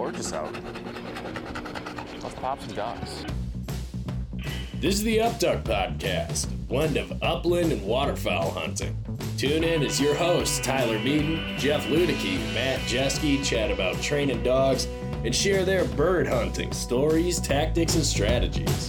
gorgeous out. Let's pop some ducks. This is the Upduck Podcast, a blend of upland and waterfowl hunting. Tune in as your hosts, Tyler Meaden, Jeff Ludicky, Matt Jeske, chat about training dogs and share their bird hunting stories, tactics, and strategies.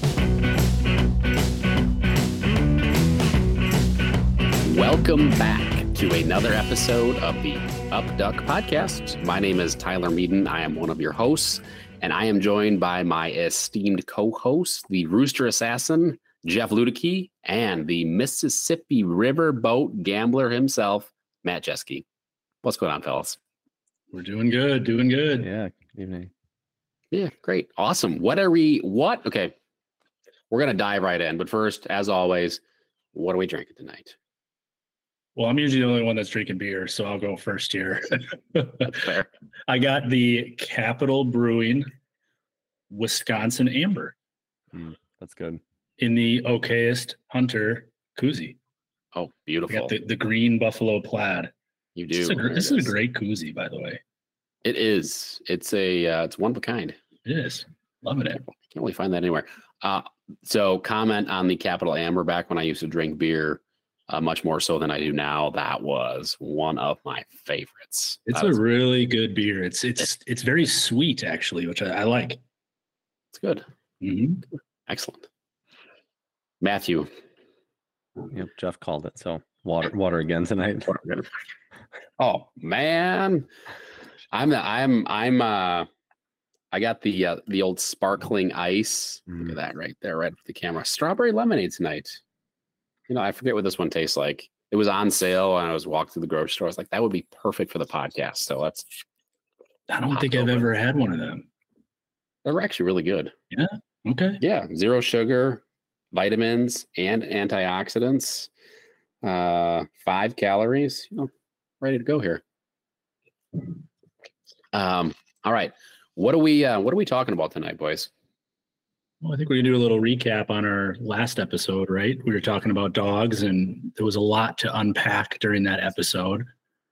Welcome back to another episode of the Up Duck Podcast. My name is Tyler Meaden. I am one of your hosts, and I am joined by my esteemed co-host, the Rooster Assassin, Jeff Ludicky, and the Mississippi River Boat Gambler himself, Matt Jeske. What's going on, fellas? We're doing good, doing good. Yeah, good evening. Yeah, great. Awesome. What are we what? Okay. We're going to dive right in, but first, as always, what are we drinking tonight? Well, I'm usually the only one that's drinking beer, so I'll go first here. Fair. I got the Capital Brewing Wisconsin Amber That's good. in the okayest Hunter koozie. Oh, I beautiful. got the, the green buffalo plaid. you This, is do. a, this is a great koozie, by the way. It is. It's a uh, it's one of a kind. It is. Loving it. I Can't really find that anywhere. Uh, so comment on the Capital Amber back when I used to drink beer, uh, much more so than I do now. That was one of my favorites. It's That a really good beer. It's it's it's very sweet actually, which I, I like. it's good. Mhm. Excellent. Matthew. Yep, Jeff called it. So water, water again tonight. Oh man, I'm I'm I'm uh I got the uh, the old sparkling ice. Look at Mm. that right there, right with the camera. Strawberry lemonade tonight. You know, I forget what this one tastes like. It was on sale, and I was walking through the grocery store. I was like, that would be perfect for the podcast. So that's I don't think I've ever had one of them. they're actually really good. Yeah. Okay. Yeah, zero sugar, vitamins, and antioxidants. Uh, five calories. You know, ready to go here. Um. All right. What are we? Uh, what are we talking about tonight, boys? Well, I think we're gonna do a little recap on our last episode, right? We were talking about dogs, and there was a lot to unpack during that episode.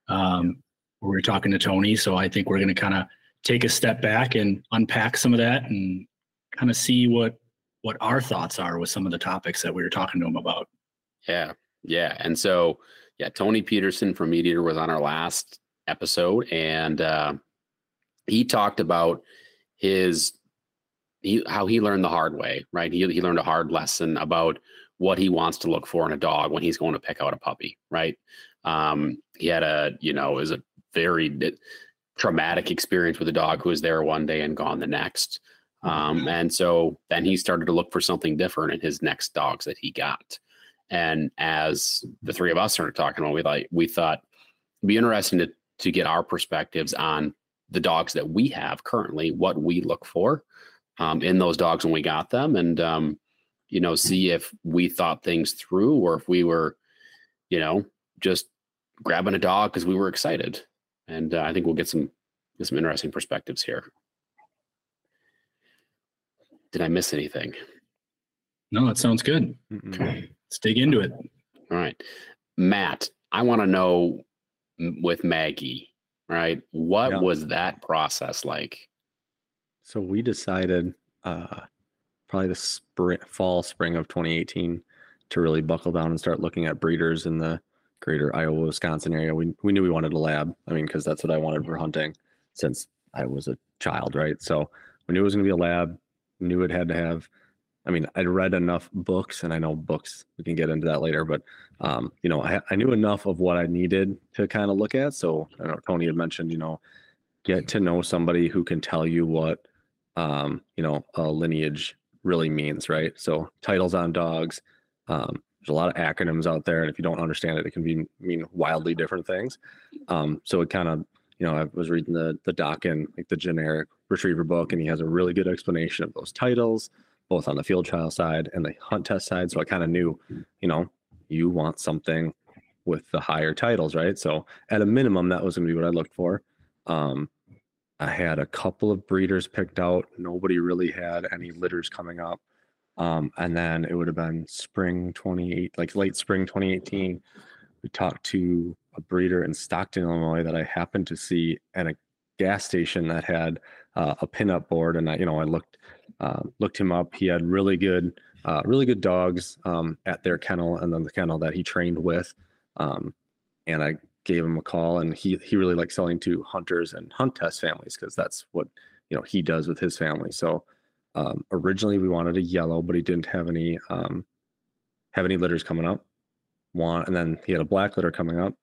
Um, we were talking to Tony, so I think we're gonna kind of take a step back and unpack some of that, and kind of see what what our thoughts are with some of the topics that we were talking to him about. Yeah, yeah. And so, yeah, Tony Peterson from Meat Eater was on our last episode, and uh, he talked about his he, how he learned the hard way. Right, he he learned a hard lesson about what he wants to look for in a dog when he's going to pick out a puppy. Right. Um, he had a you know it was a very di- traumatic experience with a dog who was there one day and gone the next. Um, and so then he started to look for something different in his next dogs that he got. And as the three of us started talking about, we like we thought it'd be interesting to to get our perspectives on the dogs that we have currently, what we look for um, in those dogs when we got them, and um, you know, see if we thought things through or if we were, you know, just grabbing a dog because we were excited. And uh, I think we'll get some get some interesting perspectives here. Did I miss anything? No, that sounds good. Mm-mm. Let's dig into it. All right. Matt, I want to know with Maggie, right? What Yeah. was that process like? So we decided uh, probably the spring, fall, spring of 2018 to really buckle down and start looking at breeders in the greater Iowa, Wisconsin area. We, we knew we wanted a lab. I mean, because that's what I wanted for hunting since I was a child, right? So we knew it was going to be a lab, knew it had to have. I mean, I'd read enough books, and I know books. We can get into that later, but um, you know, I, I knew enough of what I needed to kind of look at. So I know Tony had mentioned, you know, get to know somebody who can tell you what um, you know, a lineage really means, right? So titles on dogs. Um, there's a lot of acronyms out there, and if you don't understand it, it can be mean wildly different things. Um, so it kind of, you know, I was reading the the Dokken like the generic retriever book, and he has a really good explanation of those titles, both on the field trial side and the hunt test side. So I kind of knew, you know, you want something with the higher titles, right? So at a minimum, that was going to be what I looked for. Um, I had a couple of breeders picked out. Nobody really had any litters coming up. Um, and then it would have been spring 28, like late spring 2018. We talked to a breeder in Stockton, Illinois that I happened to see at a gas station that had uh, a pinup board, and I, you know, I looked uh, looked him up. He had really good, uh, really good dogs um, at their kennel, and then the kennel that he trained with. Um, and I gave him a call, and he he really likes selling to hunters and hunt test families because that's what you know he does with his family. So um, originally we wanted a yellow, but he didn't have any um, have any litters coming up. Want and then he had a black litter coming up.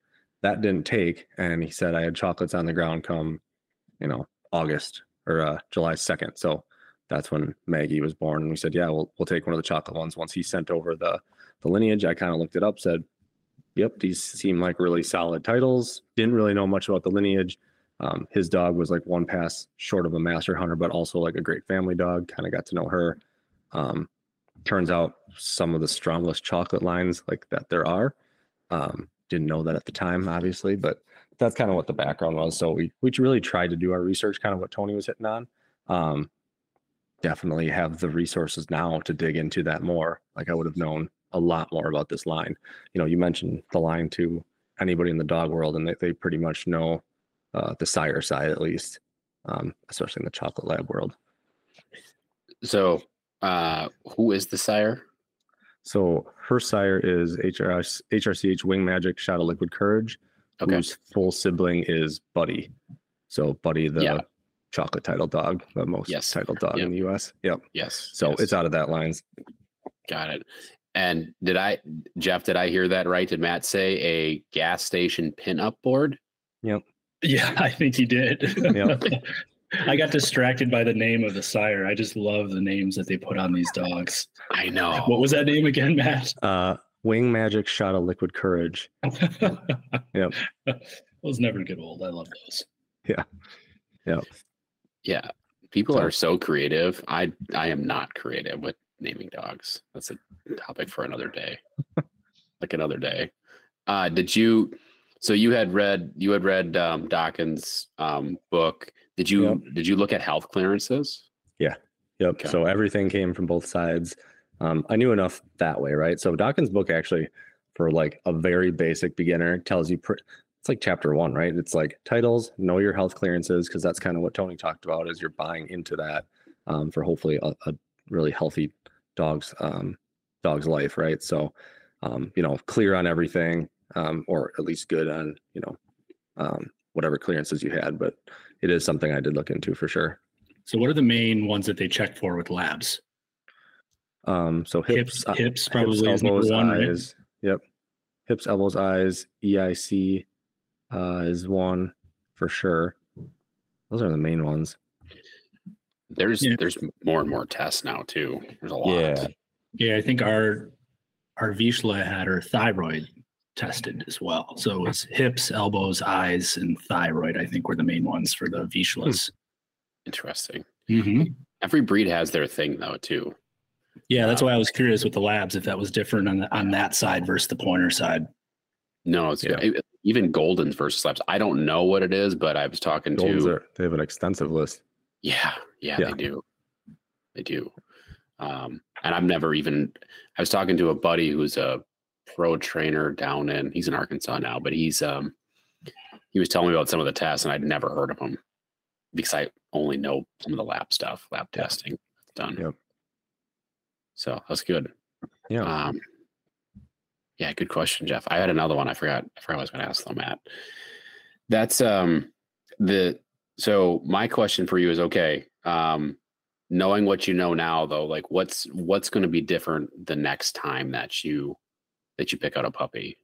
That didn't take, and he said I had chocolates on the ground come, you know, August or uh, July second. So that's when Maggie was born, and we said, yeah, we'll we'll take one of the chocolate ones. Once he sent over the the lineage, I kind of looked it up, said, yep, these seem like really solid titles. Didn't really know much about the lineage. Um, his dog was like one pass short of a master hunter, but also like a great family dog. Kind of got to know her. Um, turns out some of the strongest chocolate lines like that there are. Um, didn't know that at the time, obviously, but that's kind of what the background was. So we we really tried to do our research, kind of what Tony was hitting on. Um, definitely have the resources now to dig into that more. Like I would have known a lot more about this line. You know, you mentioned the line to anybody in the dog world, and they, they pretty much know uh, the sire side at least, um, especially in the chocolate lab world. So, uh, who is the sire? So her sire is HRS, HRCH Wing Magic Shot of Liquid Courage, Okay. whose full sibling is Buddy. So Buddy, the Yeah. chocolate title dog, the most Yes. titled dog in the US. Yep. Yes. So yes. it's out of that lines. got it. And did I, Jeff? Did I hear that right? Did Matt say a gas station pinup board? Yep. Yeah, I think he did. Yep. I got distracted by the name of the sire. I just love the names that they put on these dogs. I know. What was that name again, Matt? Uh, Wing Magic Shot of Liquid Courage. Yep. Those never get old. I love those. Yeah. Yep. Yeah, people So- are so creative. I I am not creative with naming dogs. That's a topic for another day. like another day. Uh did you so you had read you had read um Dokken's um book. Did you Yep. did you look at health clearances? Yeah. Yep. Okay. So everything came from both sides. Um, I knew enough that way, right? So Dokken's book actually, for like a very basic beginner, tells you pr- it's like chapter one, right? It's like titles, know your health clearances, because that's kind of what Tony talked about. Is you're buying into that um, for hopefully a, a really healthy dog's um, dog's life, right? So, um, you know, clear on everything, um, or at least good on you know um, whatever clearances you had. But it is something I did look into for sure. So, what are the main ones that they check for with labs? Um, so Hips, hips, uh, hips probably number elbows, one. right? eyes. Yep. Hips, elbows, eyes. EIC uh, is one for sure. Those are the main ones. There's Yeah. there's more and more tests now too. There's a lot. Yeah. Yeah, I think our our Vizsla had her thyroid tested as well. So it's hips, elbows, eyes, and thyroid. I think were the main ones for the Vizslas. Interesting. Mhm. Every breed has their thing though too. Yeah, that's why I was curious with the labs if that was different on the, on that side versus the pointer side. No, it's Yeah. good. even Goldens versus Labs. I don't know what it is, but I was talking Goldens to are, they have an extensive list. Yeah, yeah, Yeah. they do. They do. Um, and I've never even I was talking to a buddy who's a pro trainer down in he's in Arkansas now, but he's um he was telling me about some of the tests and I'd never heard of them because I only know some of the lab stuff, lab testing done. Yep. So that's good. Yeah. Um yeah, good question, Jeff. I had another one. I forgot I forgot I was gonna ask though, Matt. That's um the so my question for you is okay. Um knowing what you know now though, like what's what's gonna be different the next time that you that you pick out a puppy?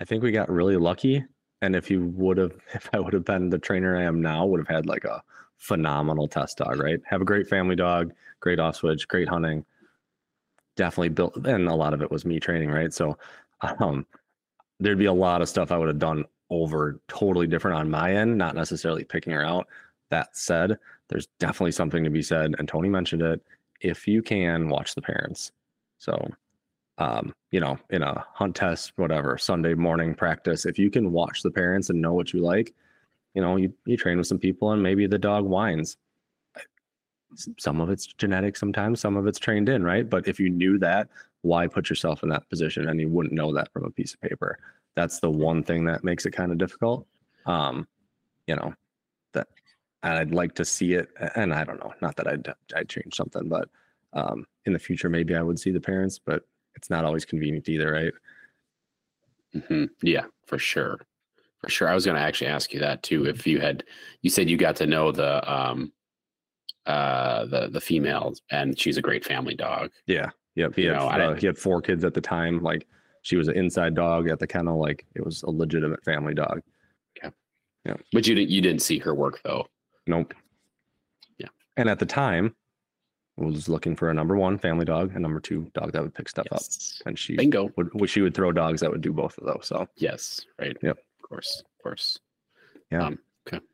I think we got really lucky. And if you would have, if I would have been the trainer I am now, would have had like a phenomenal test dog, right? Have a great family dog, great off switch, great hunting. Definitely built, and a lot of it was me training, right? So, um, there'd be a lot of stuff I would have done over totally different on my end, not necessarily picking her out. That said, there's definitely something to be said, and Tony mentioned it. If you can watch the parents, so um, you know, in a hunt test, whatever, Sunday morning practice, if you can watch the parents and know what you like, you know, you, you train with some people and maybe the dog whines. Some of it's genetic sometimes, some of it's trained in, right? But if you knew that, why put yourself in that position and you wouldn't know that from a piece of paper? That's the one thing that makes it kind of difficult. Um, you know, and I'd like to see it. And I don't know, not that I'd I'd change something, but um, in the future maybe I would see the parents, but it's not always convenient either, right? Mhm. Yeah, for sure. For sure. I was going to actually ask you that too. If you had, you said you got to know the, um, uh, the, the female and she's a great family dog. Yeah. Yep. He You had know, uh, he had four kids at the time. Like she was an inside dog at the kennel. Like it was a legitimate family dog. Yeah, yeah. But you didn't, you didn't see her work though. Nope. Yeah. And at the time, was looking for a number one family dog, a number two dog that would pick stuff up, and she Bingo. would she would throw dogs that would do both of those. So Yes. Right. Yep. Of course. Of course. Yeah. Um, okay.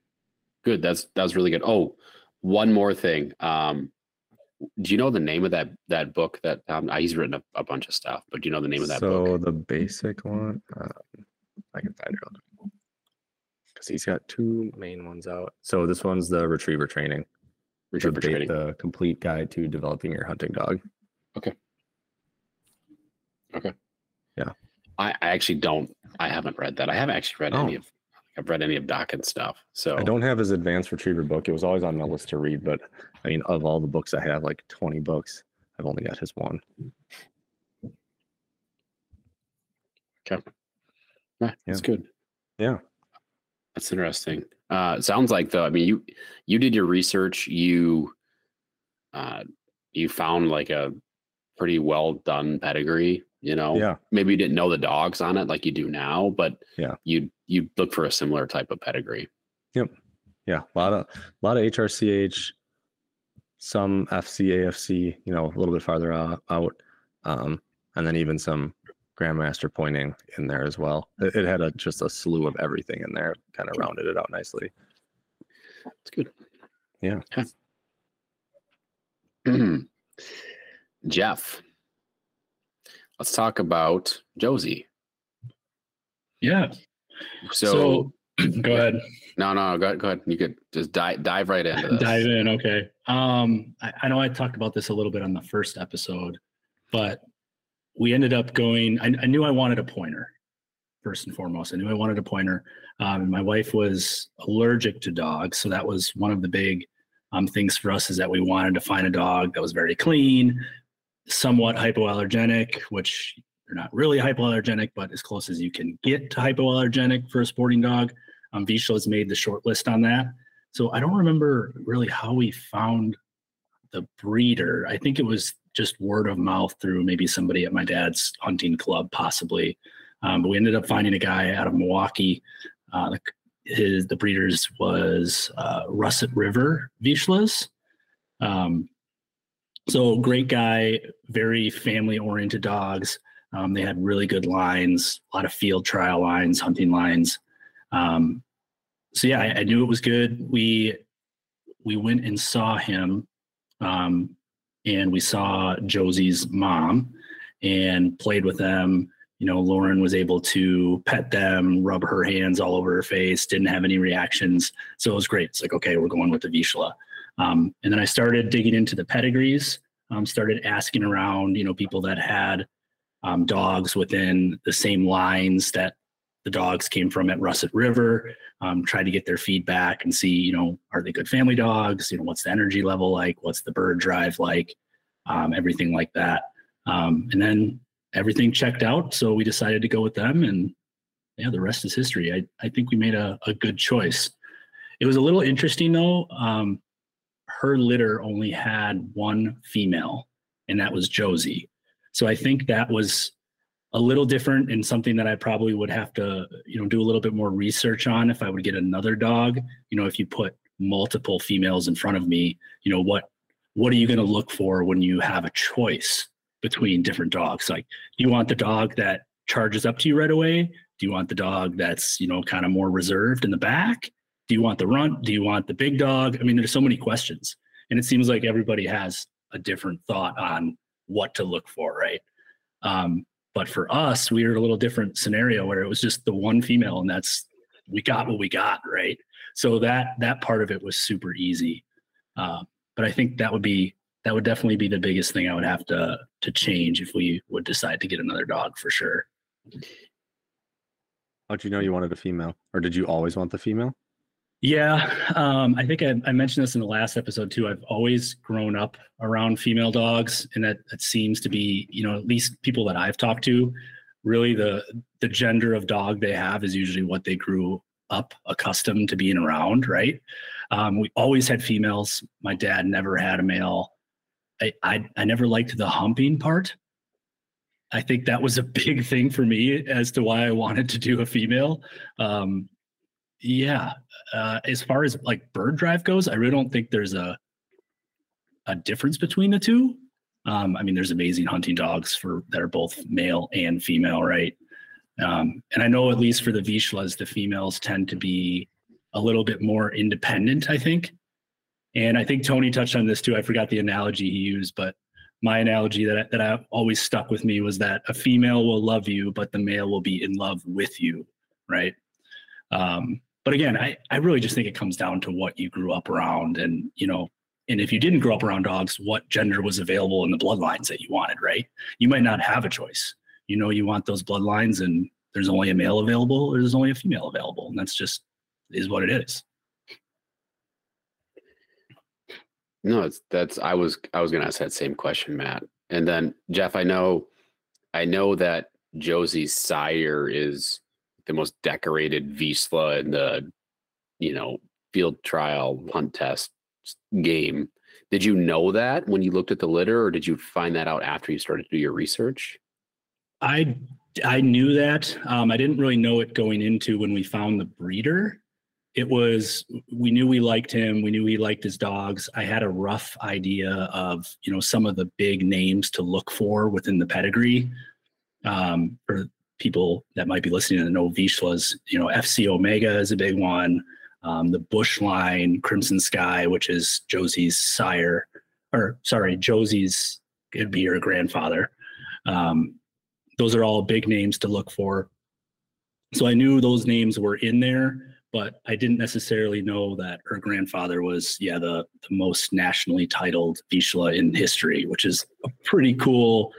Good. That's, that was really good. Oh, one more thing. Um, do you know the name of that, that book that, um, he's written a, a bunch of stuff, but do you know the name of that so book? So the basic one, um, I can find it because he's got two main ones out. So this one's the retriever training, Retriever the, training. the complete guide to developing your hunting dog. Okay. Okay. Yeah. I, I actually don't. I haven't read that. I haven't actually read any Oh. of. I've read any of Dokken's stuff. So I don't have his advanced retriever book. It was always on my list to read, but I mean, of all the books I have, like 20 books, I've only got his one. Okay. Yeah, that's good. Yeah. That's interesting. Uh, sounds like though. I mean, you you did your research. You uh, you found like a pretty well done pedigree. You know, Yeah. maybe you didn't know the dogs on it like you do now, but Yeah. you you look for a similar type of pedigree. Yep. Yeah. A lot of, a lot of HRCH, some FC, AFC, you know, a little bit farther out, out um, and then even some Grandmaster pointing in there as well. It, it had a, just a slew of everything in there, kind of rounded it out nicely. That's good. Yeah. Okay. Jeff, let's talk about Josie. Yeah. So, So, go ahead. no, no, go, go ahead. You could just dive dive right into this. Dive in. Okay. Um, I, I know I talked about this a little bit on the first episode, but we ended up going. I, I knew I wanted a pointer first and foremost. I knew I wanted a pointer. Um, my wife was allergic to dogs, so that was one of the big um, things for us. Is that we wanted to find a dog that was very clean, somewhat hypoallergenic, which they're not really hypoallergenic, but as close as you can get to hypoallergenic for a sporting dog. Um, Vizsla's made the short list on that. So I don't remember really how we found the breeder. I think it was just word of mouth through maybe somebody at my dad's hunting club, possibly. Um, but we ended up finding a guy out of Milwaukee. Uh, the, his the breeders was uh, Russet River Vizslas. Um, so great guy, very family oriented dogs. Um, they had really good lines, a lot of field trial lines, hunting lines. Um, so yeah, I, I knew it was good. We we went and saw him, um, and we saw Josie's mom, and played with them. You know, Lauren was able to pet them, rub her hands all over her face, didn't have any reactions. So it was great. It's like, okay, we're going with the Vizsla. Um, and then I started digging into the pedigrees, um, started asking around, you know, people that had um, dogs within the same lines that the dogs came from at Russet River. Um, tried to get their feedback and see, you know, are they good family dogs? You know, what's the energy level like? What's the bird drive like? Um, everything like that. Um, and then everything checked out. So we decided to go with them. And yeah, the rest is history. I, I think we made a, a good choice. It was a little interesting though. Um, her litter only had one female, and that was Josie. So I think that was a little different and something that I probably would have to, you know, do a little bit more research on if I would get another dog. You know, if you put multiple females in front of me, you know, what what are you going to look for when you have a choice between different dogs? Like, do you want the dog that charges up to you right away? Do you want the dog that's, you know, kind of more reserved in the back? Do you want the runt? Do you want the big dog? I mean, there's so many questions. And it seems like everybody has a different thought on what to look for, right? Um, but for us, we were a little different scenario where it was just the one female, and that's we got what we got, right? So that that part of it was super easy. Uh, but I think that would be that would definitely be the biggest thing I would have to to change if we would decide to get another dog for sure. How'd you know you wanted a female, or did you always want the female? Yeah, um, I think I, I, mentioned this in the last episode too. I've always grown up around female dogs, and that, that seems to be, you know, at least people that I've talked to, really the the gender of dog they have is usually what they grew up accustomed to being around, right? Um, we always had females. My dad never had a male. I, I I never liked the humping part. I think that was a big thing for me as to why I wanted to do a female. Um, yeah, uh, as far as like bird drive goes, I really don't think there's a a difference between the two. Um, I mean, there's amazing hunting dogs for that are both male and female, right? Um, and I know at least for the Vizslas, the females tend to be a little bit more independent. I think, and I think Tony touched on this too. I forgot the analogy he used, but my analogy that that I always stuck with me was that a female will love you, but the male will be in love with you, right? Um, but again, I, I really just think it comes down to what you grew up around and, you know, and if you didn't grow up around dogs, what gender was available in the bloodlines that you wanted, right? You might not have a choice. You know, you want those bloodlines and there's only a male available or there's only a female available. And that's just is what it is. No, it's that's I was I was gonna ask that same question, Matt. And then Jeff, I know I know that Josie's sire is the most decorated Vizsla in the, you know, field trial hunt test game. Did you know that when you looked at the litter, or did you find that out after you started to do your research? I I knew that. Um, I didn't really know it going into when we found the breeder. It was we knew we liked him. We knew he liked his dogs. I had a rough idea of you know some of the big names to look for within the pedigree. Um, for people that might be listening to know Vizslas, you know, FC Omega is a big one. Um, the Bush line, Crimson Sky, which is Josie's sire, or sorry, Josie's, it'd be her grandfather. Um, those are all big names to look for. So I knew those names were in there, but I didn't necessarily know that her grandfather was, yeah, the, the most nationally titled Vizsla in history, which is a pretty cool,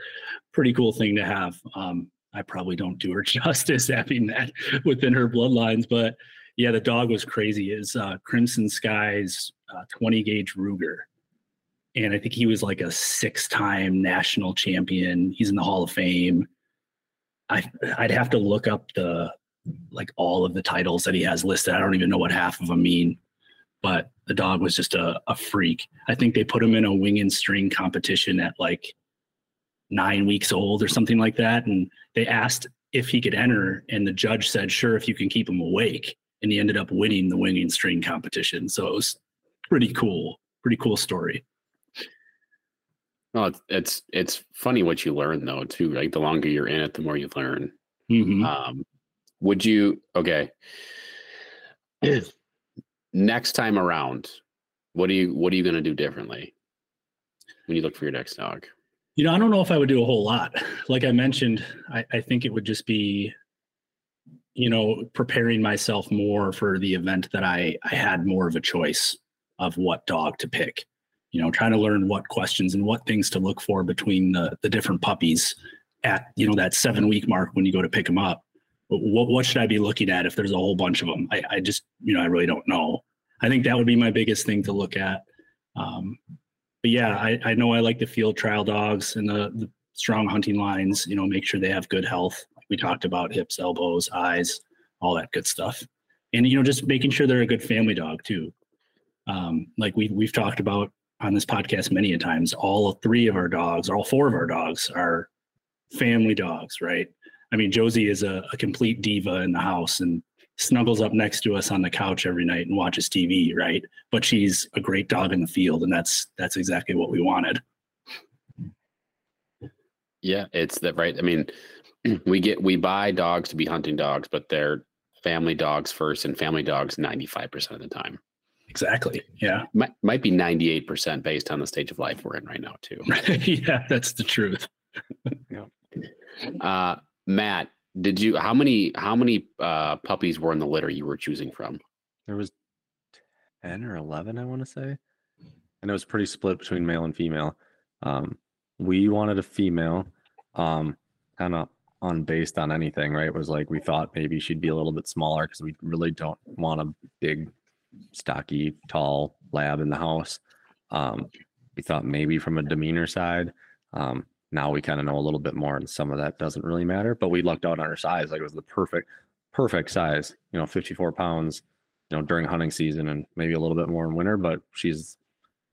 pretty cool thing to have. Um, I probably don't do her justice having that within her bloodlines, but yeah, the dog was crazy. Is uh, Crimson Skies uh, 20 gauge Ruger, and I think he was like a six time national champion. He's in the Hall of Fame. I I'd have to look up the like all of the titles that he has listed. I don't even know what half of them mean, but the dog was just a, a freak. I think they put him in a wing and string competition at like nine weeks old or something like that. And they asked if he could enter, and the judge said, "Sure, if you can keep him awake." And he ended up winning the wing and string competition. So it was pretty cool, pretty cool story. Well, it's it's it's funny what you learn though too. Like the longer you're in it, the more you learn. Mm-hmm. Um, would you okay? next time around, what do you what are you going to do differently when you look for your next dog? You know, I don't know if I would do a whole lot. Like I mentioned, I, I think it would just be, you know, preparing myself more for the event that I I had more of a choice of what dog to pick. You know, trying to learn what questions and what things to look for between the the different puppies at you know that seven week mark when you go to pick them up. What what should I be looking at if there's a whole bunch of them? I, I just you know I really don't know. I think that would be my biggest thing to look at. Um, but yeah, I, I know I like the field trial dogs and the, the strong hunting lines, you know, make sure they have good health. We talked about hips, elbows, eyes, all that good stuff. And, you know, just making sure they're a good family dog too. Um, like we, we've talked about on this podcast many a times, all three of our dogs, all four of our dogs are family dogs, right? I mean, Josie is a, a complete diva in the house and snuggles up next to us on the couch every night and watches TV, right? But she's a great dog in the field, and that's that's exactly what we wanted. Yeah, it's the right. I mean, we get we buy dogs to be hunting dogs, but they're family dogs first, and family dogs ninety five percent of the time. Exactly. Yeah. Might might be ninety eight percent based on the stage of life we're in right now too. yeah, that's the truth. yeah. Uh, Matt, did you how many how many uh puppies were in the litter you were choosing from? There was 10 or 11, I want to say. And it was pretty split between male and female. Um, we wanted a female, um, kind of on based on anything, right? It was like we thought maybe she'd be a little bit smaller because we really don't want a big stocky, tall lab in the house. Um, we thought maybe from a demeanor side. Um, now we kind of know a little bit more, and some of that doesn't really matter. But we lucked out on her size; like it was the perfect, perfect size. You know, 54 pounds. You know, during hunting season, and maybe a little bit more in winter. But she's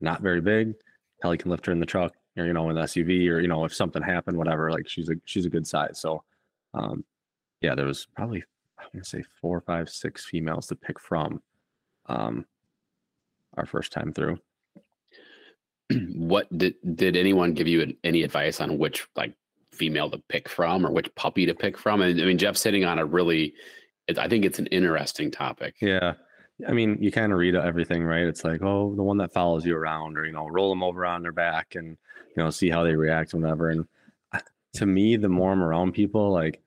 not very big. Kelly can lift her in the truck, or you know, in the SUV, or you know, if something happened, whatever. Like she's a she's a good size. So, um, yeah, there was probably I'm gonna say four, five, six females to pick from. Um, our first time through. What did did anyone give you any advice on which like female to pick from or which puppy to pick from? And I mean, Jeff's hitting on a really, I think it's an interesting topic. Yeah. I mean, you kind of read everything, right? It's like, oh, the one that follows you around, or you know, roll them over on their back and you know, see how they react whatever. And uh, to me, the more I'm around people, like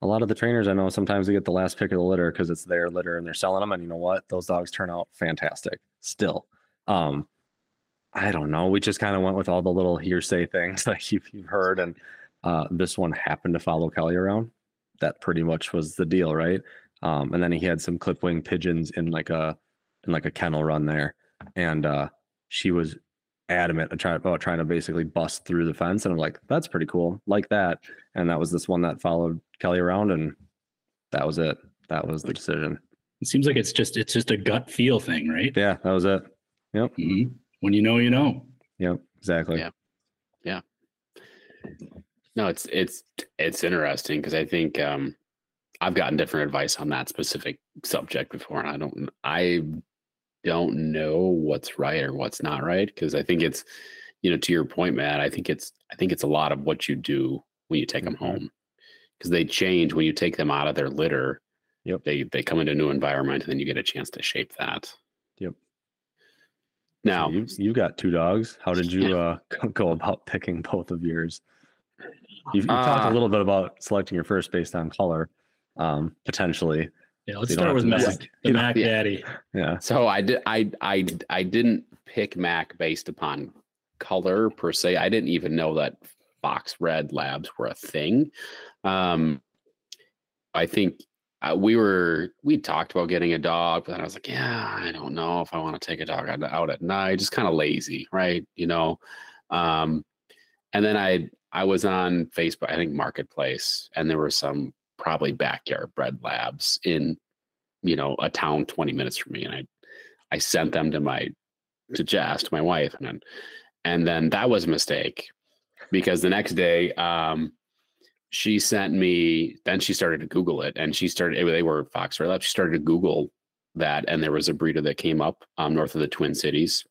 a lot of the trainers I know, sometimes they get the last pick of the litter because it's their litter and they're selling them. And you know what? Those dogs turn out fantastic still. Um, I don't know. We just kind of went with all the little hearsay things like you've, you've heard, and uh, this one happened to follow Kelly around. That pretty much was the deal, right? Um, and then he had some clip wing pigeons in like a in like a kennel run there, and uh, she was adamant about trying to basically bust through the fence. And I'm like, that's pretty cool, like that. And that was this one that followed Kelly around, and that was it. That was the decision. It seems like it's just it's just a gut feel thing, right? Yeah, that was it. Yep. Mhm. When you know, you know. Yep. Exactly. Yeah. Yeah. No, it's it's it's interesting because I think um, I've gotten different advice on that specific subject before, and I don't I don't know what's right or what's not right because I think it's you know to your point, Matt. I think it's I think it's a lot of what you do when you take them Mhm. home because they change when you take them out of their litter. Yep. They they come into a new environment and then you get a chance to shape that. Yep. Now, you you got two dogs. How did you uh go- go about picking both of yours? You've, you talked Uh, a little bit about selecting your first based on color, um, potentially. Yeah, let's You start with have Mac, the Mac yeah. Daddy. Yeah. So I did I I I didn't pick Mac based upon color per se. I didn't even know that fox red labs were a thing. Um I think we were we talked about getting a dog, but then I was like, yeah, I don't know if I want to take a dog out, out at night. Just kind of lazy, right? You know. Um and then I I was on Facebook, I think Marketplace, and there were some probably backyard bred labs in you know a town 20 minutes from me and i i sent them to my to jess to my wife and then and then that was a mistake because the next day um she sent me then she started to google it and she started they were fox red labs she started to google that and there was a breeder that came up um, north of the twin cities.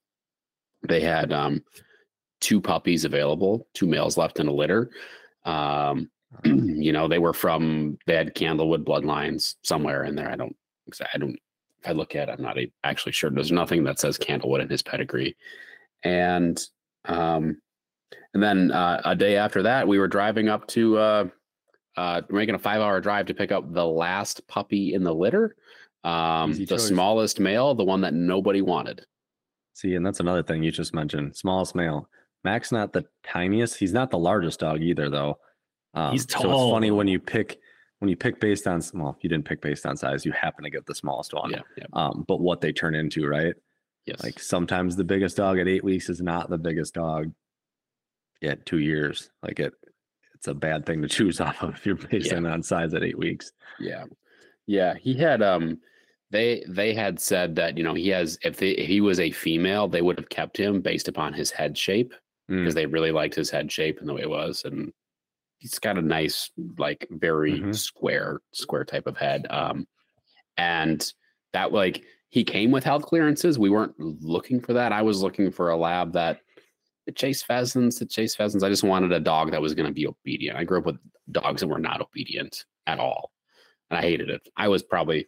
They had um two puppies available two males left in a litter. Um you know they were from they had candlewood bloodlines somewhere in there i don't i don't if i look at it i'm not actually sure there's nothing that says candlewood in his pedigree. And um and then uh, a day after that we were driving up to uh uh making a five hour drive to pick up the last puppy in the litter um the choice. smallest male the one that nobody wanted See, and that's another thing you just mentioned. Smallest male. Mac's not the tiniest. He's not the largest dog either, though. Um, He's So it's funny when you pick when you pick based on well, you didn't pick based on size. You happen to get the smallest one. yeah, yeah Um, but what they turn into, right? yes Like sometimes the biggest dog at eight weeks is not the biggest dog at two years. Like it, it's a bad thing to choose off of if you're basing on size at eight weeks. Yeah. Yeah. He had um they they had said that, you know, he has if they if he was a female, they would have kept him based upon his head shape Mm, because they really liked his head shape and the way it was. And he's got a nice, like very Mhm. square, square type of head. Um and that like he came with health clearances. We weren't looking for that. I was looking for a lab that that chased pheasants, that chased pheasants. I just wanted a dog that was going to be obedient. I grew up with dogs that were not obedient at all and I hated it. I was probably,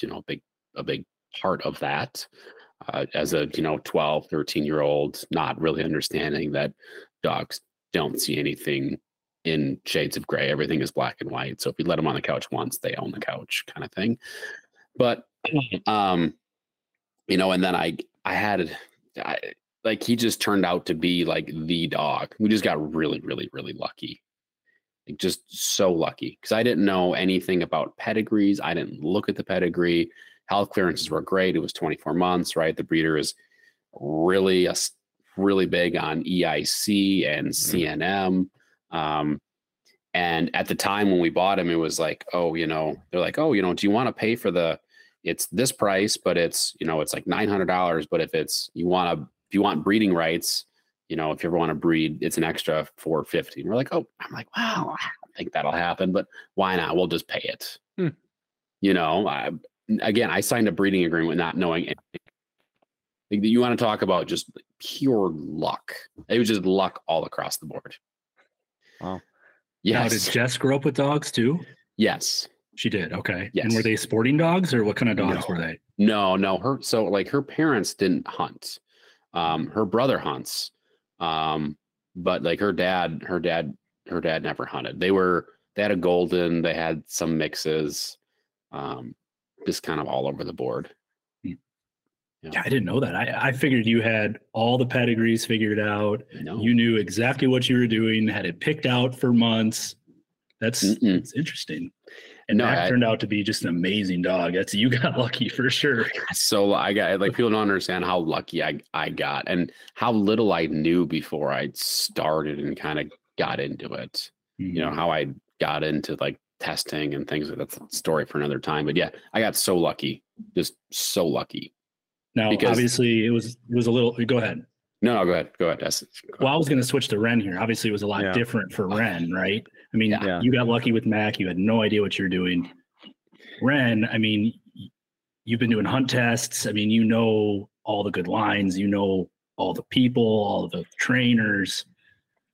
you know, a big a big part of that uh, as a you know 12, 13 year old, not really understanding that dogs don't see anything in shades of gray. Everything is black and white. So if you let them on the couch once, they own the couch, kind of thing. But um, you know, and then I I had I, like he just turned out to be like the dog. We just got really, really, really lucky like just so lucky because I didn't know anything about pedigrees. I didn't look at the pedigree. health clearances were great. It was 24 months, right? The breeder is really a really big on EIC and CNM. Um, and at the time when we bought him, it was like, oh, you know, they're like, oh, you know, do you want to pay for the? It's this price, but it's you know, it's like nine hundred dollars. But if it's you want to, you want breeding rights, you know, if you ever want to breed, it's an extra four fifty. And we're like, oh, I'm like, wow, I don't think that'll happen, but why not? We'll just pay it. Hmm. You know, I, again, I signed a breeding agreement not knowing anything. Like, You want to talk about just pure luck? It was just luck all across the board. Wow. Now, did Jess grow up with dogs too? Yes. She did. Okay. And Yes. were they sporting dogs or what kind of dogs No. were they? No, no. Her so like her parents didn't hunt. Um, her brother hunts. Um, but like her dad, her dad, her dad never hunted. They were they had a golden, they had some mixes, um, just kind of all over the board. Yeah, I didn't know that. I, I figured you had all the pedigrees figured out. No, You knew exactly what you were doing, had it picked out for months. That's Mm-mm. interesting. And No, Mac I- turned out to be just an amazing dog. That's you got lucky for sure. so I got like people don't understand how lucky I I got and how little I knew before I started and kind of got into it. You know mm-hmm. how I got into like testing and things. That's a story for another time. But yeah, I got so lucky, just so lucky. now because- obviously it was it was a little go ahead. No, no, go ahead, go ahead. That's, Well, I was going to switch to Ren here. Obviously, it was a lot Yeah. different for Ren, right? I mean, Yeah. Yeah. you got lucky with Mac. You had no idea what you're doing. Ren, I mean, you've been doing hunt tests. I mean, you know all the good lines. You know all the people, all the trainers.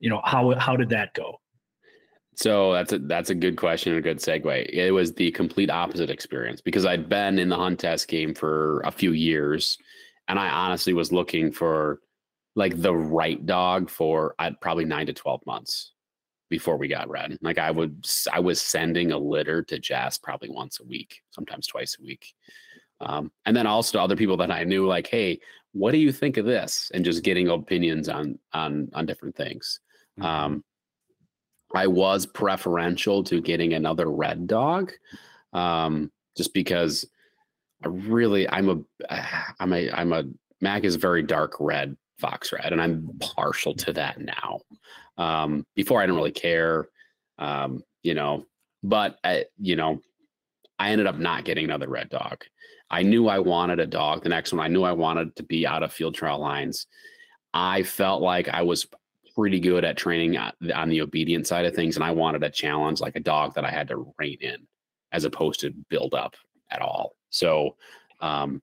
You know how how did that go? So that's a that's a good question and a good segue. It was the complete opposite experience because I'd been in the hunt test game for a few years, and I honestly was looking for like the right dog for uh, probably nine to twelve months before we got Ren. Like I would, I was sending a litter to Jess probably once a week, sometimes twice a week, um, and then also to other people that I knew, like, hey, what do you think of this? And just getting opinions on on on different things. Um, I was preferential to getting another red dog, um, just because I really I'm a I'm a I'm a Mac is very dark red fox red, and I'm partial to that now. Um, before I didn't really care, um, you know, but I, you know, I ended up not getting another red dog. I knew I wanted a dog. The next one, I knew I wanted to be out of field trial lines. I felt like I was pretty good at training on the- obedient side of things, and I wanted a challenge like a dog that I had to rein in, as opposed to build up at all. So, um,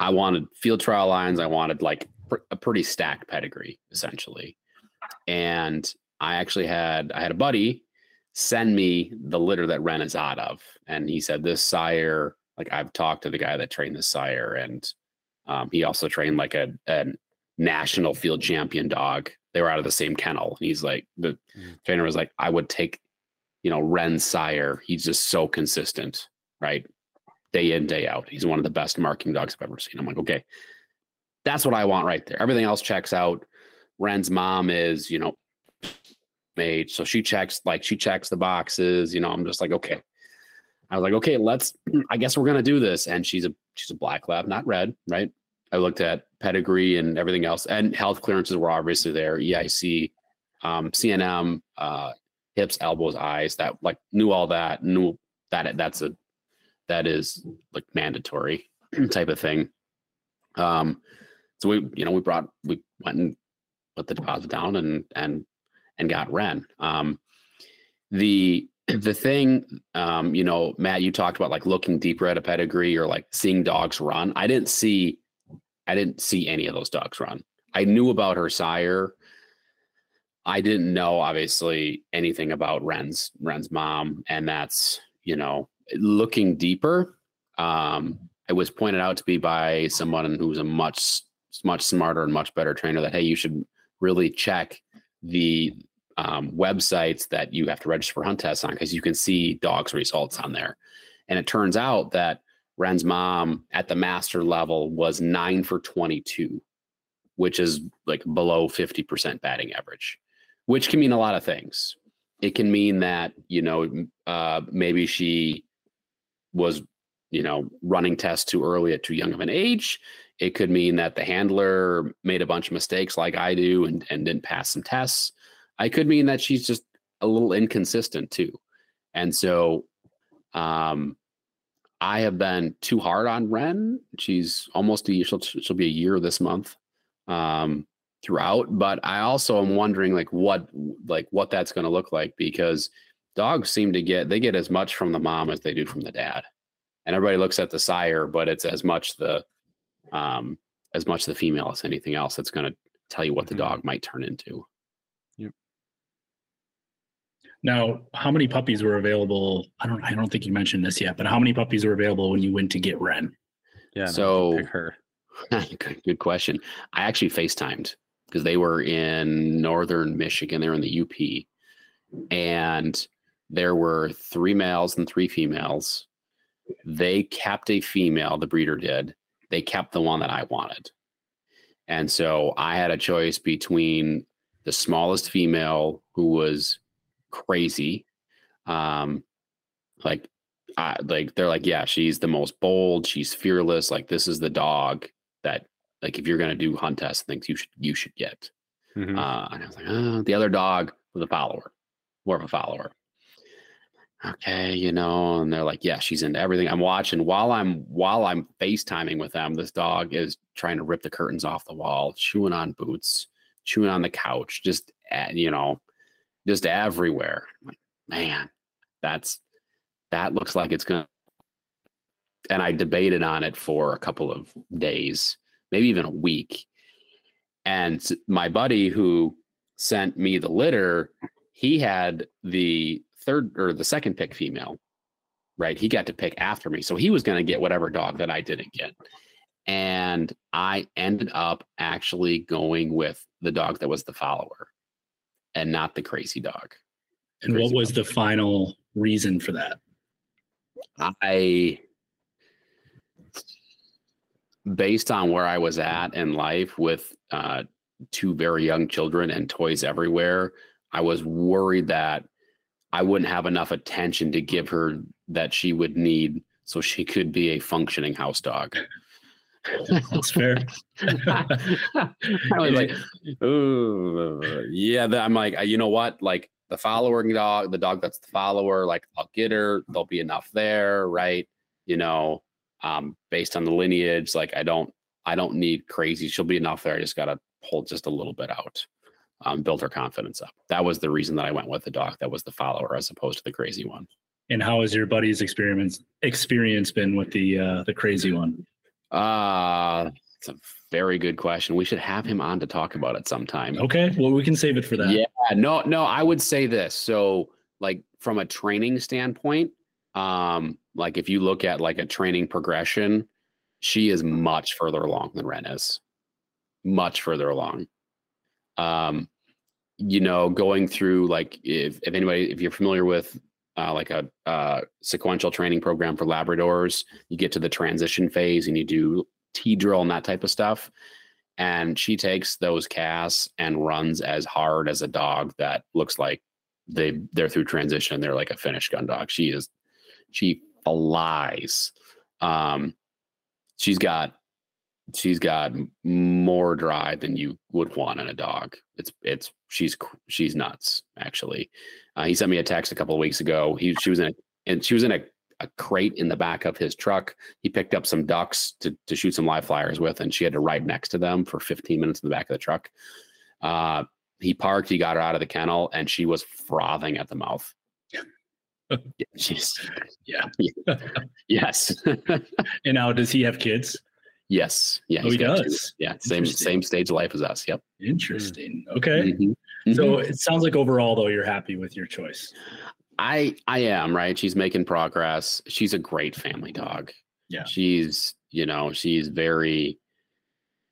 I wanted field trial lines. I wanted like a pretty stacked pedigree, essentially. And I actually had I had a buddy send me the litter that Ren is out of, and he said this sire. Like I've talked to the guy that trained this sire, and um, he also trained like a, a national field champion dog. They were out of the same kennel. And he's like, the Mm. trainer was like, I would take, you know, Ren sire. He's just so consistent, right? Day in, day out. He's one of the best marking dogs I've ever seen. I'm like, okay, that's what I want right there. Everything else checks out. Ren's mom is, you know, made. So she checks, like she checks the boxes. You know, I'm just like, okay. I was like, okay, let's I guess we're gonna do this. And she's a she's a black lab, not red, right? I looked at pedigree and everything else, and health clearances were obviously there. EIC, um, CNM, uh, hips, elbows, eyes. That like knew all that. Knew that that's a that is like mandatory type of thing. Um, so we you know we brought we went and put the deposit down and and and got Ren. Um, the the thing, um, you know, Matt, you talked about like looking deeper at a pedigree or like seeing dogs run. I didn't see I didn't see any of those dogs run. I knew about her sire. I didn't know obviously anything about Ren's Ren's mom, and that's you know looking deeper. Um, it was pointed out to me by someone who's a much much smarter and much better trainer that hey, you should really check the um, websites that you have to register for hunt tests on because you can see dogs results on there. And it turns out that Ren's mom at the master level was nine for 22, which is like below 50% batting average, which can mean a lot of things. It can mean that, you know, uh, maybe she was you know, running tests too early at too young of an age. It could mean that the handler made a bunch of mistakes like I do and, and didn't pass some tests. I could mean that she's just a little inconsistent too. And so um I have been too hard on Ren. She's almost a year, she'll, she'll be a year this month um throughout, but I also am wondering like what like what that's going to look like because dogs seem to get they get as much from the mom as they do from the dad. And everybody looks at the sire, but it's as much the um as much the female as anything else that's going to tell you what the Mhm. dog might turn into. Yep. Now, how many puppies were available? I don't. I don't think you mentioned this yet, but how many puppies were available when you went to get Ren? Yeah. So- her. good, good question. I actually FaceTimed because they were in northern Michigan. They're in the UP. And there were three males and three females. They kept a female, the breeder did. They kept the one that I wanted. And so I had a choice between the smallest female who was crazy. Um, like I like they're like, yeah, she's the most bold, she's fearless. Like this is the dog that like if you're gonna do hunt test things, you should you should get. Mhm. Uh, and I was like, oh, the other dog was a follower, more of a follower. Okay, you know, and they're like, yeah, she's into everything. I'm watching while I'm while I'm FaceTiming with them. This dog is trying to rip the curtains off the wall, chewing on boots, chewing on the couch, just at, you know, just everywhere. I'm like, man, that's that looks like it's gonna. And I debated on it for a couple of days, maybe even a week. And my buddy who sent me the litter, he had the third or the second pick female, right? He got to pick after me. So he was going to get whatever dog that I didn't get. And I ended up actually going with the dog that was the follower and not the crazy dog. And what was the final reason for that? I, based on where I was at in life with uh, two very young children and toys everywhere, I was worried that I wouldn't have enough attention to give her that she would need so she could be a functioning house dog. That's fair. I was like, Ooh, yeah. I'm like, you know what? Like the following dog, the dog that's the follower, like I'll get her. There'll be enough there, right? You know, um, based on the lineage, like I don't, I don't need crazy. She'll be enough there. I just gotta pull just a little bit out, um, build her confidence up. That was the reason that I went with the doc. that was the follower as opposed to the crazy one. And how has your buddy's experience experience been with the uh, the crazy one? Uh it's a very good question. We should have him on to talk about it sometime. Okay, well we can save it for that. Yeah, no, no, I would say this. So, like from a training standpoint, um, like if you look at like a training progression, she is much further along than Ren is. Much further along. Um, you know, going through like if if anybody if you're familiar with uh, like a uh, sequential training program for Labradors, you get to the transition phase and you do T drill and that type of stuff and she takes those casts and runs as hard as a dog that looks like they they're through transition they're like a finished gun dog. She is she flies um she's got she's got more drive than you would want in a dog. It's it's she's she's nuts actually. Uh, he sent me a text a couple of weeks ago. He she was in a and she was in a, a crate in the back of his truck. He picked up some ducks to, to shoot some live flyers with and she had to ride next to them for 15 minutes in the back of the truck. Uh, he parked he got her out of the kennel and she was frothing at the mouth. Yeah, she's Yeah. yes. And now does he have kids? Yes yeah Oh, he got two. does? yeah same same stage of life as us yep Interesting. Okay. Mhm. So Mhm. it sounds like overall though you're happy with your choice. I I am right. She's making progress. She's a great family dog. Yeah. She's you know she's very,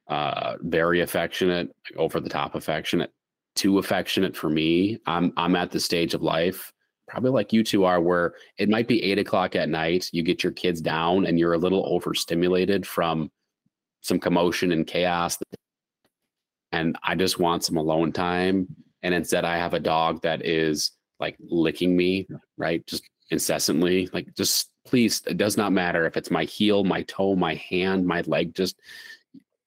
uh, very affectionate, over the top affectionate, too affectionate for me. I'm I'm at the stage of life, probably like you two are, where it might be eight o'clock at night. You get your kids down, and you're a little overstimulated from some commotion and chaos, and I just want some alone time. And instead, I have a dog that is like licking me, right? Just incessantly, like just please, it does not matter if it's my heel, my toe, my hand, my leg, just,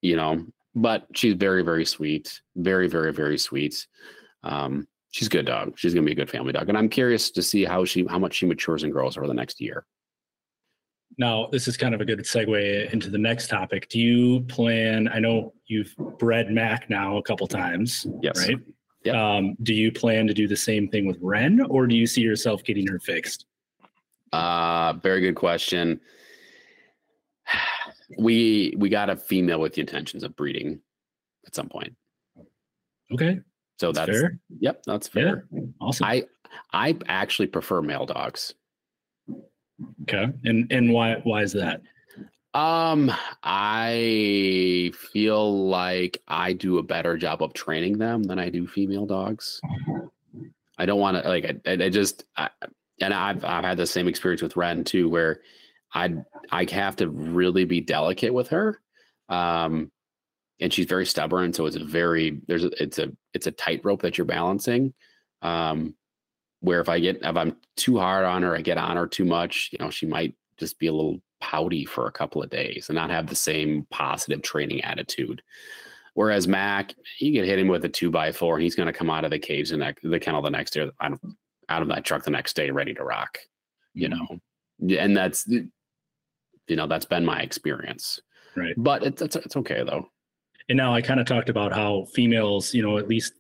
you know, but she's very, very sweet. Very, very, very sweet. Um, she's a good dog. She's going to be a good family dog. And I'm curious to see how she, how much she matures and grows over the next year. Now, this is kind of a good segue into the next topic. Do you plan? I know you've bred Mac now a couple times, Yes. right? Yep. Um, do you plan to do the same thing with Ren, or do you see yourself getting her fixed? Uh, very good question. We we got a female with the intentions of breeding at some point. Okay, So that's that's, fair. yep, that's Yeah, fair. awesome. I I actually prefer male dogs. Okay, and and why why is that? Um, I feel like I do a better job of training them than I do female dogs. I don't want to like I, I just I, and I've I've had the same experience with Ren too, where I I have to really be delicate with her, um, and she's very stubborn. So it's a very there's a, it's a it's a tightrope that you're balancing. Um, where if I get if I'm too hard on her, I get on her too much. You know, she might just be a little pouty for a couple of days and not have the same positive training attitude. Whereas Mac, you can hit him with a two by four, and he's going to come out of the the next the kennel the next day, out of, out of that truck the next day, ready to rock. You mm-hmm. know, and that's you know that's been my experience. Right. But it's it's, it's okay though. And now I kind of talked about how females, you know, at least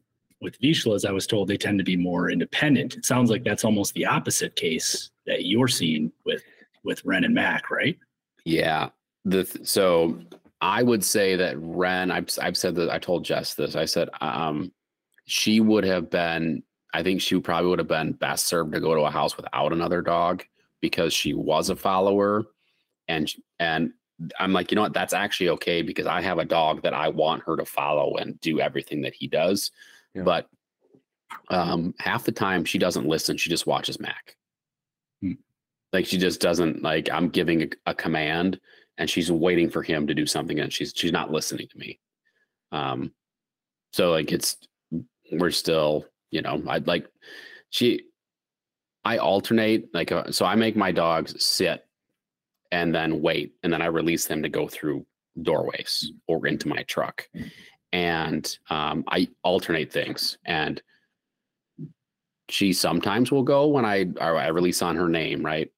with Vizslas, I was told they tend to be more independent. It sounds like that's almost the opposite case that you're seeing with with Ren and Mac, right? Yeah. The th- so I would say that Ren, I've I've said that I told Jess this. I said um she would have been I think she probably would have been best served to go to a house without another dog because she was a follower and and I'm like, you know what? That's actually okay because I have a dog that I want her to follow and do everything that he does. Yeah. But um half the time she doesn't listen, she just watches Mac. Hmm. Like she just doesn't like I'm giving a, a command and she's waiting for him to do something and she's she's not listening to me. Um so like it's we're still, you know, I'd like she I alternate like uh, so I make my dogs sit and then wait and then I release them to go through doorways or into my truck. And um I alternate things and she sometimes will go when I I release on her name, right?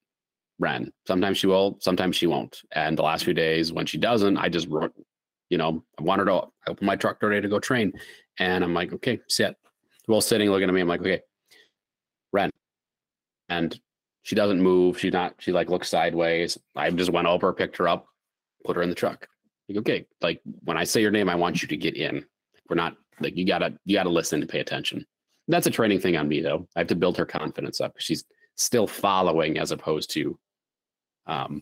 Ren. Sometimes she will, sometimes she won't. And the last few days when she doesn't, I just you know, I want her to I open my truck ready to go train. And I'm like, okay, sit. Well, sitting looking at me, I'm like, okay, Ren. And she doesn't move. She's not, she like looks sideways. I just went over, picked her up, put her in the truck. Like, okay, like when I say your name, I want you to get in. We're not like you gotta you gotta listen and pay attention. That's a training thing on me though. I have to build her confidence up. She's still following as opposed to um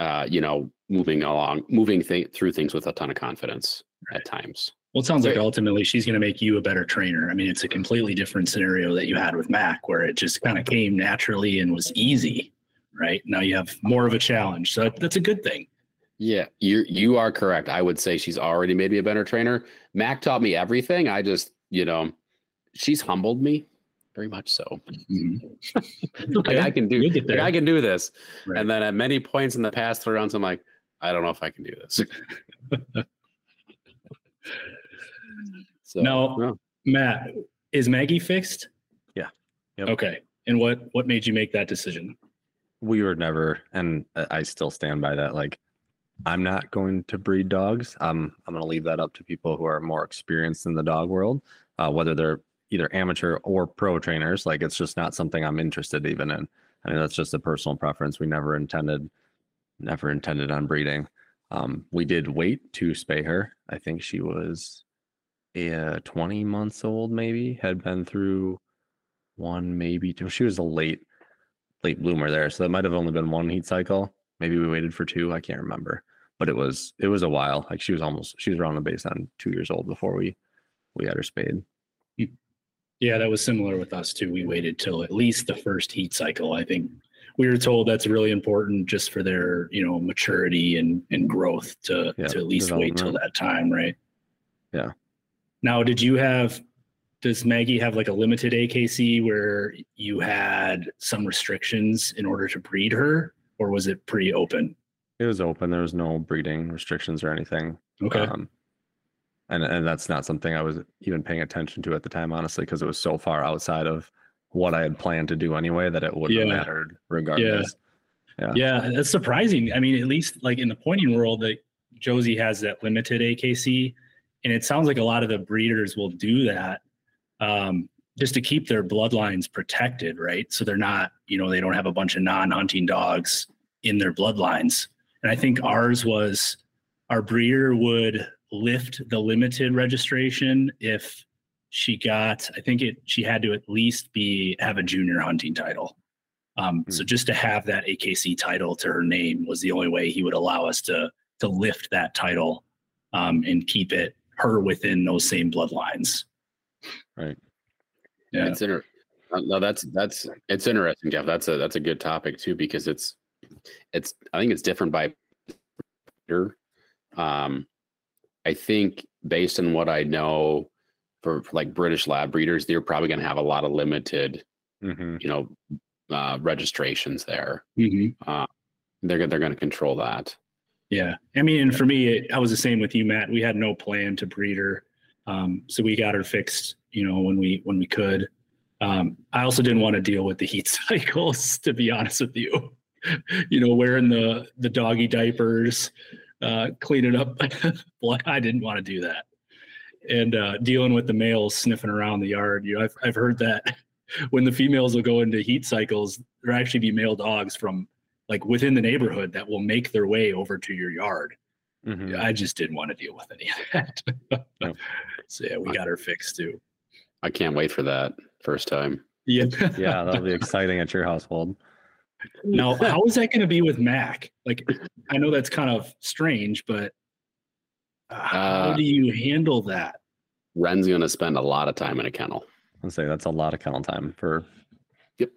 uh you know moving along moving th- through things with a ton of confidence at times Well, it sounds like ultimately she's going to make you a better trainer. I mean, it's a completely different scenario that you had with Mac, where it just kind of came naturally and was easy, right? Now you have more of a challenge, so that's a good thing. Yeah you you are correct i would say she's already made me a better trainer mac taught me everything i just you know she's humbled me very much so It's mm-hmm. like i can do like i can do this Right. and then at many points in the past three rounds i'm like i don't know if i can do this so No. no. Matt, is Maggie fixed? Yeah. Yep. Okay. And what what made you make that decision? we were never and I- i still stand by that like i'm not going to breed dogs um, i'm going to leave that up to people who are more experienced in the dog world uh, whether they're either amateur or pro trainers like it's just not something i'm interested even in i mean that's just a personal preference we never intended never intended on breeding um, we did wait to spay her i think she was uh, 20 months old maybe had been through one maybe two she was a late late bloomer there. So that might have only been one heat cycle. Maybe we waited for two. I can't remember. But it was it was a while. Like she was almost she was around the base on two years old before we we had her spayed. Yeah, that was similar with us too. We waited till at least the first heat cycle. I think we were told that's really important just for their, you know, maturity and and growth to Yeah, to at least wait till that time, right? Yeah. Now, did you have does Maggie have like a limited AKC where you had some restrictions in order to breed her, or was it pretty open? It was open. There was no breeding restrictions or anything. Okay. Um, and and that's not something I was even paying attention to at the time, honestly, because it was so far outside of what I had planned to do anyway that it wouldn't Yeah. have mattered regardless. Yeah. Yeah, that's surprising. I mean, at least like in the pointing world, that Josie has that limited AKC, and it sounds like a lot of the breeders will do that um, just to keep their bloodlines protected, right? So they're not, you know, they don't have a bunch of non-hunting dogs in their bloodlines. And I think ours was our breeder would lift the limited registration if she got, I think it she had to at least be have a junior hunting title. Um, so just to have that AKC title to her name was the only way he would allow us to to lift that title um, and keep it her within those same bloodlines. Right. Yeah. It's inter- uh, no, that's that's it's interesting, Jeff. That's a that's a good topic too because it's it's I think it's different by breeder. Um, I think based on what I know for, for like British lab breeders, they're probably going to have a lot of limited, hmm you know, uh, registrations there. Mhm. Uh, they're they're going to control that. Yeah. I mean, and for me, it, I was the same with you, Matt. We had no plan to breed her. Um, so we got her fixed, you know, when we, when we could. Um, I also didn't want to deal with the heat cycles, to be honest with you. you know, wearing the, the doggy diapers, uh, cleaning up. blood. I didn't want to do that. And, uh, dealing with the males sniffing around the yard. You know, I've, I've heard that when the females will go into heat cycles, there actually be male dogs from like within the neighborhood that will make their way over to your yard. hmm I just didn't want to deal with any of that. No. so yeah, we got her fixed too. I can't wait for that first time. Yeah. Yeah, that'll be exciting at your household. Now, how is that going to be with Mac? Like, I know that's kind of strange, but uh, how Uh, do you handle that? Ren's going to spend a lot of time in a kennel. I'll say that's a lot of kennel time for Yep.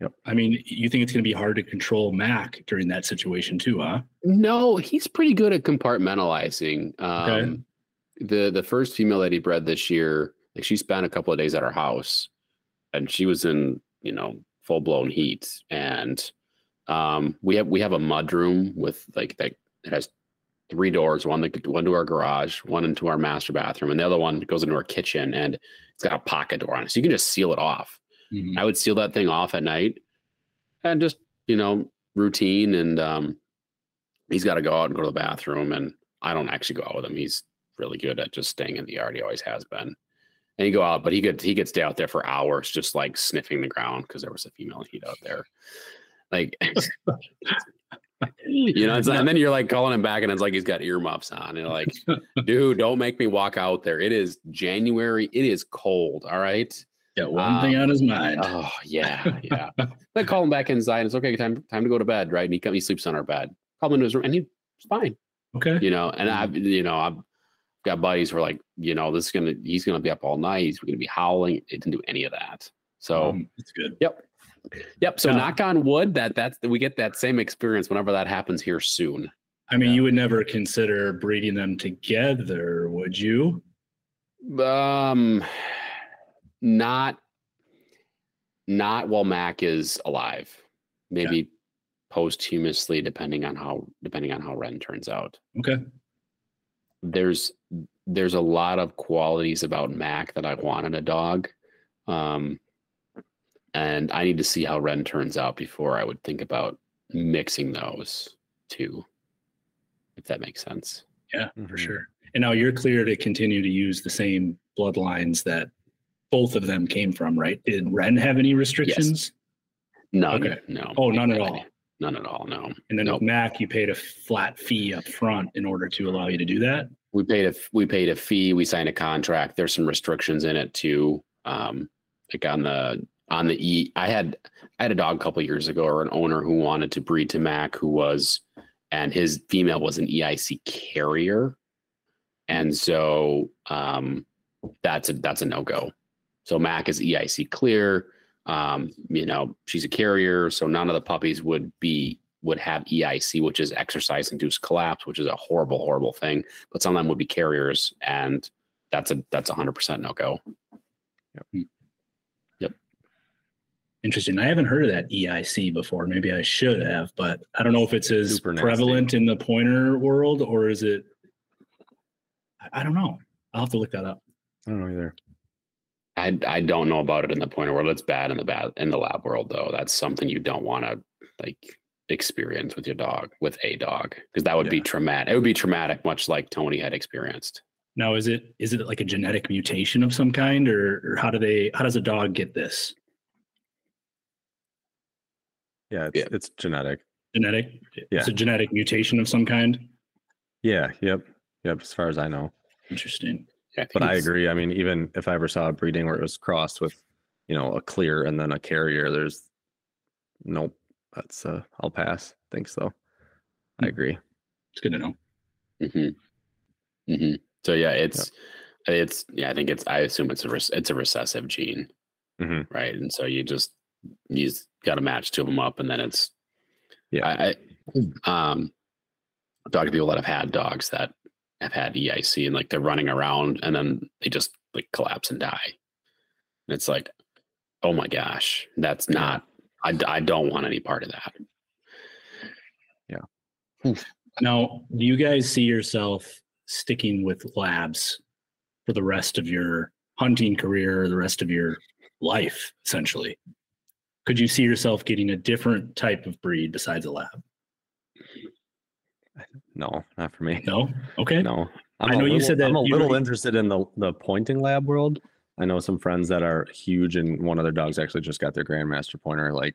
Yep. I mean, you think it's going to be hard to control Mac during that situation too, huh? No, he's pretty good at compartmentalizing. Um, The the first female that he bred this year, like she spent a couple of days at our house, and she was in you know full blown heat. And um, we have we have a mud room with like that it has three doors one that one to our garage, one into our master bathroom, and the other one goes into our kitchen, and it's got a pocket door on it, so you can just seal it off. Mhm. I would seal that thing off at night and just, you know, routine. And um, he's got to go out and go to the bathroom. And I don't actually go out with him. He's really good at just staying in the yard. He always has been. And he go out, but he could he could stay out there for hours just like sniffing the ground because there was a female heat out there. Like you know, it's, and then you're like calling him back and it's like he's got earmuffs on. And you're like, dude, don't make me walk out there. It is January. It is cold. All right. Got one thing Um, on his mind. Oh yeah, yeah. I call him back inside. It's okay. Time time to go to bed, right? And he comes. He sleeps on our bed. Call him into his room, and he's fine. okay. You know. And I've you know I've got buddies who are like, you know, this is gonna he's gonna be up all night. He's gonna be howling. It didn't do any of that. So it's good. yep, yep. So Yeah. knock on wood that that's we get that same experience whenever that happens here soon. I mean, Yeah. you would never consider breeding them together, would you? Um, not not while Mac is alive. Maybe posthumously, depending on how depending on how Ren turns out. Okay. There's there's a lot of qualities about Mac that I want in a dog. Um, and I need to see how Ren turns out before I would think about mixing those two. If that makes sense. Yeah, for Mhm. sure. And now you're clear to continue to use the same bloodlines that both of them came from, right? Did Ren have any restrictions? None. Okay. No. Oh, none at all. None at all. No. And then Nope. with Mac, you paid a flat fee up front in order to allow you to do that. we paid a we paid a fee we signed a contract there's some restrictions in it too um like on the on the e i had i had a dog a couple years ago or an owner who wanted to breed to mac who was and his female was an eic carrier and so um that's a that's a no-go so mac is eic clear um you know she's a carrier so none of the puppies would be would have eic which is exercise induced collapse which is a horrible horrible thing but some of them would be carriers and that's a that's a hundred percent no go Yep. Yep. Interesting. I haven't heard of that EIC before. Maybe I should have, but I don't know if it's as Super nasty. prevalent in the pointer world or is it? I- I don't know. I'll have to look that up. I don't know either. I I don't know about it in the pointer world. It's bad in the bad in the lab world though. That's something you don't want to like experience with your dog with a dog because that would be traumatic. It would be traumatic, much like Tony had experienced. Now, is it is it like a genetic mutation of some kind, or, or how do they? How does a dog get this? Yeah, it's, Yeah. it's genetic. Genetic? Yeah. It's a genetic mutation of some kind. Yeah. Yep. Yep. As far as I know. Interesting. Yeah, think But I agree. I mean, even if I ever saw a breeding where it was crossed with, you know, a clear and then a carrier, there's nope. That's uh I'll pass. Think so. I Hmm. agree. It's good to know. Mm-hmm. Mm-hmm. So yeah, it's it's yeah. I think it's. I assume it's a rec- it's a recessive gene, Mhm. right? And so you just you got to match two of them up, and then it's Yeah. I, I um talk to people that have had dogs that have had EIC and like they're running around and then they just like collapse and die. And it's like, oh my gosh, that's not. I, I don't want any part of that. Yeah. Now, do you guys see yourself sticking with labs for the rest of your hunting career or the rest of your life, essentially? Could you see yourself getting a different type of breed besides a lab? No, not for me. No? Okay. No. I I'm know a you said that I'm a little were- interested in the the pointing lab world. I know some friends that are huge, and one of their dogs actually just got their Grandmaster pointer like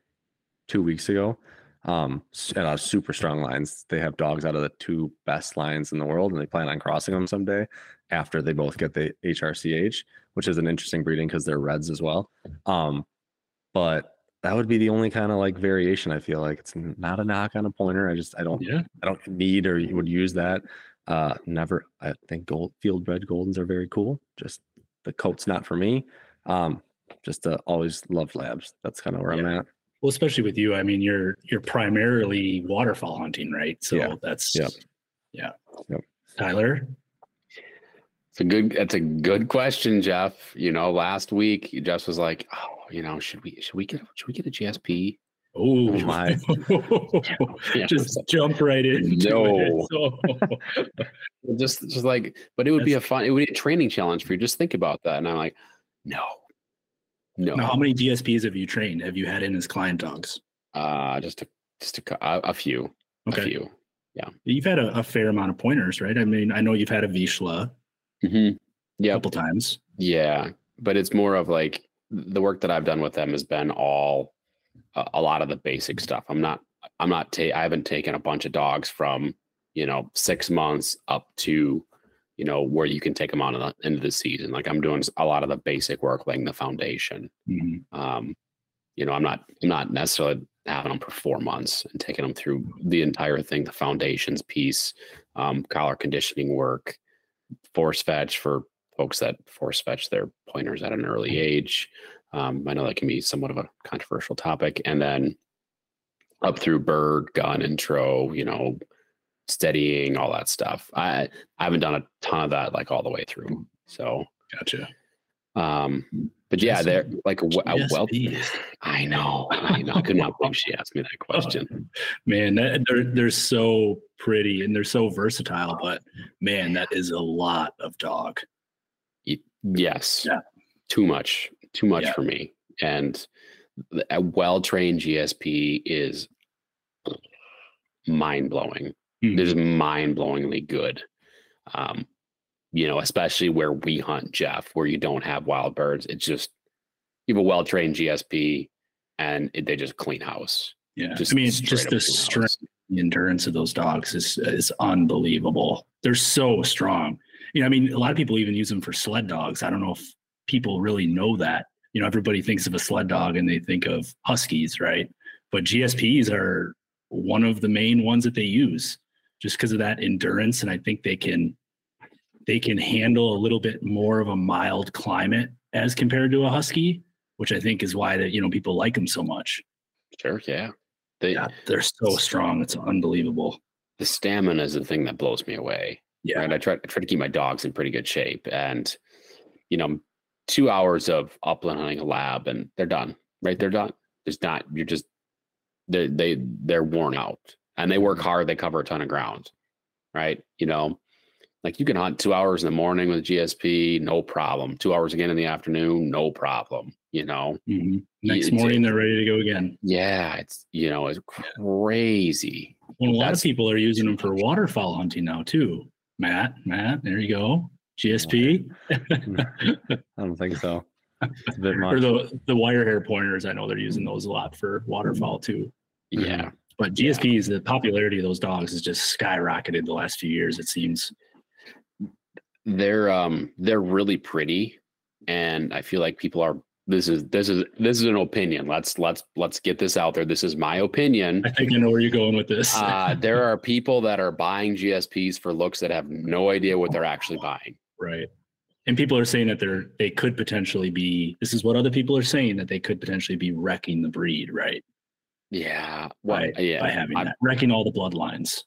two weeks ago. Um, and uh, super strong lines. They have dogs out of the two best lines in the world, and they plan on crossing them someday after they both get the HRCH, which is an interesting breeding because they're reds as well. Um, but that would be the only kind of like variation. I feel like it's not a knock on a pointer. I just I don't Yeah. I don't need or would use that. Uh, never. I think gold field bred goldens are very cool. Just the coat's not for me. Um, just uh, always love labs. That's kind of where I'm at. Well, especially with you, I mean, you're you're primarily waterfowl hunting, right? So Yeah. that's Yep. yeah. Yep. Tyler, It's a good. That's a good question, Jeff. You know, last week Jeff was like, "Oh, you know, should we should we get should we get a GSP?" oh my. Yeah, just jump right in. No. So, just just like, but it would be a fun. It would be a training challenge for you. Just think about that. And I'm like, no, no. now, how many GSPs have you trained? Have you had in as client dogs? Uh, just a just a, a, a few, a Okay, few. you've had a, a fair amount of pointers, right? I mean, I know you've had a Vizsla Mm-hmm. a couple times. Yeah, but it's more of like the work that I've done with them has been all a, a lot of the basic stuff. I'm not I'm not ta- I haven't taken a bunch of dogs from you know six months up to you know where you can take them on to the end of the season. Like I'm doing a lot of the basic work, laying the foundation. Mhm. Um, you know, I'm not I'm not necessarily having them for four months and taking them through the entire thing, the foundations piece, um, collar conditioning work, force fetch for folks that force fetch their pointers at an early age. Um, I know that can be somewhat of a controversial topic, and then up through bird, gun, intro, you know, steadying, all that stuff. I I haven't done a ton of that like all the way through. So, Gotcha. um, but yeah, they're like a, well. I know, I know. I could not believe she asked me that question. Man, that, they're they're so pretty and they're so versatile, but man, that is a lot of dog. Yes, Yeah. too much, too much Yeah. for me. And a well-trained GSP is mind-blowing. Mhm. It is mind-blowingly good. Um, you know, especially where we hunt, Jeff, where you don't have wild birds. It's just you have a well-trained GSP, and it, they just clean house. Yeah, Just I mean, just the strength, the endurance of those dogs is is unbelievable. They're so strong. You know, I mean, a lot of people even use them for sled dogs. I don't know if people really know that. You know, everybody thinks of a sled dog and they think of huskies, right? But GSPs are one of the main ones that they use just because of that endurance, and I think they can they can handle a little bit more of a mild climate as compared to a husky, which I think is why that you know people like them so much. Sure, yeah. They, Yeah, they're so strong. It's unbelievable. the stamina is the thing that blows me away. Yeah. And I try, I try to keep my dogs in pretty good shape. And, you know, two hours of upland hunting a lab and they're done. Right, they're done. There's not. You're just they they they're worn out and they work hard. They cover a ton of ground. Right, you know, like you can hunt two hours in the morning with GSP, no problem. Two hours again in the afternoon, no problem. You know, Mhm. Next it's- morning, they're ready to go again. yeah, it's you know, it's crazy. Well, a lot That's- of people are using them for waterfowl hunting now too. Matt, Matt, there you go. GSP I don't think so. It's a bit or the the wire hair pointers. I know they're using those a lot for waterfowl too. Yeah, But GSPs, the popularity of those dogs has just skyrocketed the last few years. It seems. they're um they're really pretty, and I feel like people are. This is this is this is an opinion. Let's let's let's get this out there. This is my opinion. I think I know where you're going with this. Uh, there are people that are buying GSPs for looks that have no idea what they're actually buying. right. And people are saying that they're they could potentially be. This is what other people are saying that they could potentially be wrecking the breed, right? Yeah, well, By, yeah, by having I- that, wrecking all the bloodlines.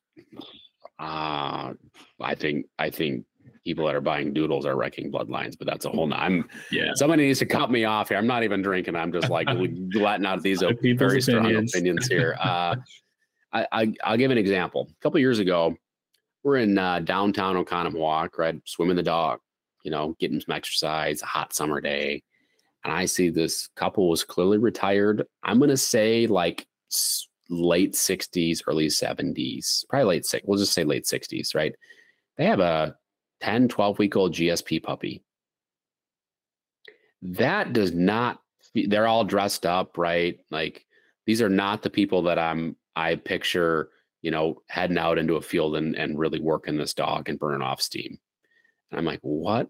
Uh, I think I think people that are buying doodles are wrecking bloodlines, but that's a whole. no- I'm Yeah. somebody needs to cut me off here. I'm not even drinking. I'm just like letting out these people's very strong opinions. opinions here. Uh, I, I I'll give an example. A couple years ago, we're in uh, downtown Oconomowoc, right, swimming the dog. You know, getting some exercise. A hot summer day, and I see this couple was clearly retired. I'm gonna say like late 60s, early 70s, probably late six. We'll just say late 60s, right? They have a 10, 12 week old GSP puppy. That does not, they're all dressed up, right? Like these are not the people that I'm, I picture, you know, heading out into a field and, and really working this dog and burning off steam. And I'm like, what,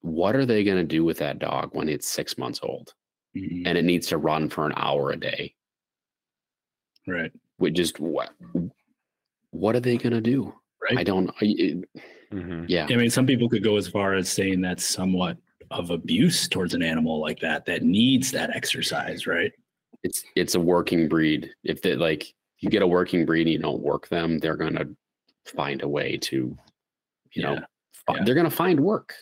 what are they going to do with that dog when it's six months old Mhm. and it needs to run for an hour a day? Right. we just what what are they gonna do Right. i don't it- Mhm. yeah I mean, some people could go as far as saying that's somewhat of abuse towards an animal like that that needs that exercise, right? it's it's a working breed if they like you get a working breed and you don't work them they're gonna find a way to you know Yeah. fi- Yeah. they're gonna find work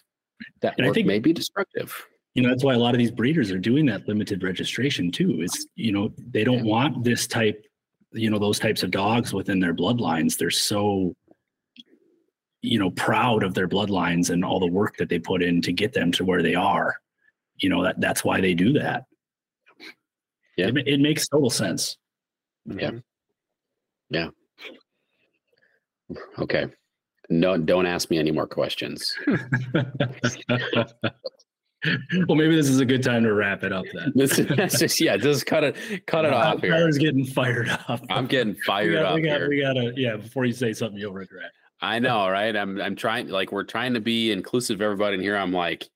that And I think- may be destructive You know, that's why a lot of these breeders are doing that limited registration too. Is you know, they don't want this type, you know, those types of dogs within their bloodlines. They're so you know, proud of their bloodlines and all the work that they put in to get them to where they are. You know, that that's why they do that. Yeah. It, it makes total sense. Yeah. Yeah okay no don't ask me any more questions well, maybe this is a good time to wrap it up then. this that's just yeah just cut it cut it off here getting fired up. i'm getting we fired got, up we, got, here we gotta, yeah, before you say something you'll regret. I know, right? I'm I'm trying like we're trying to be inclusive of everybody in here. I'm like,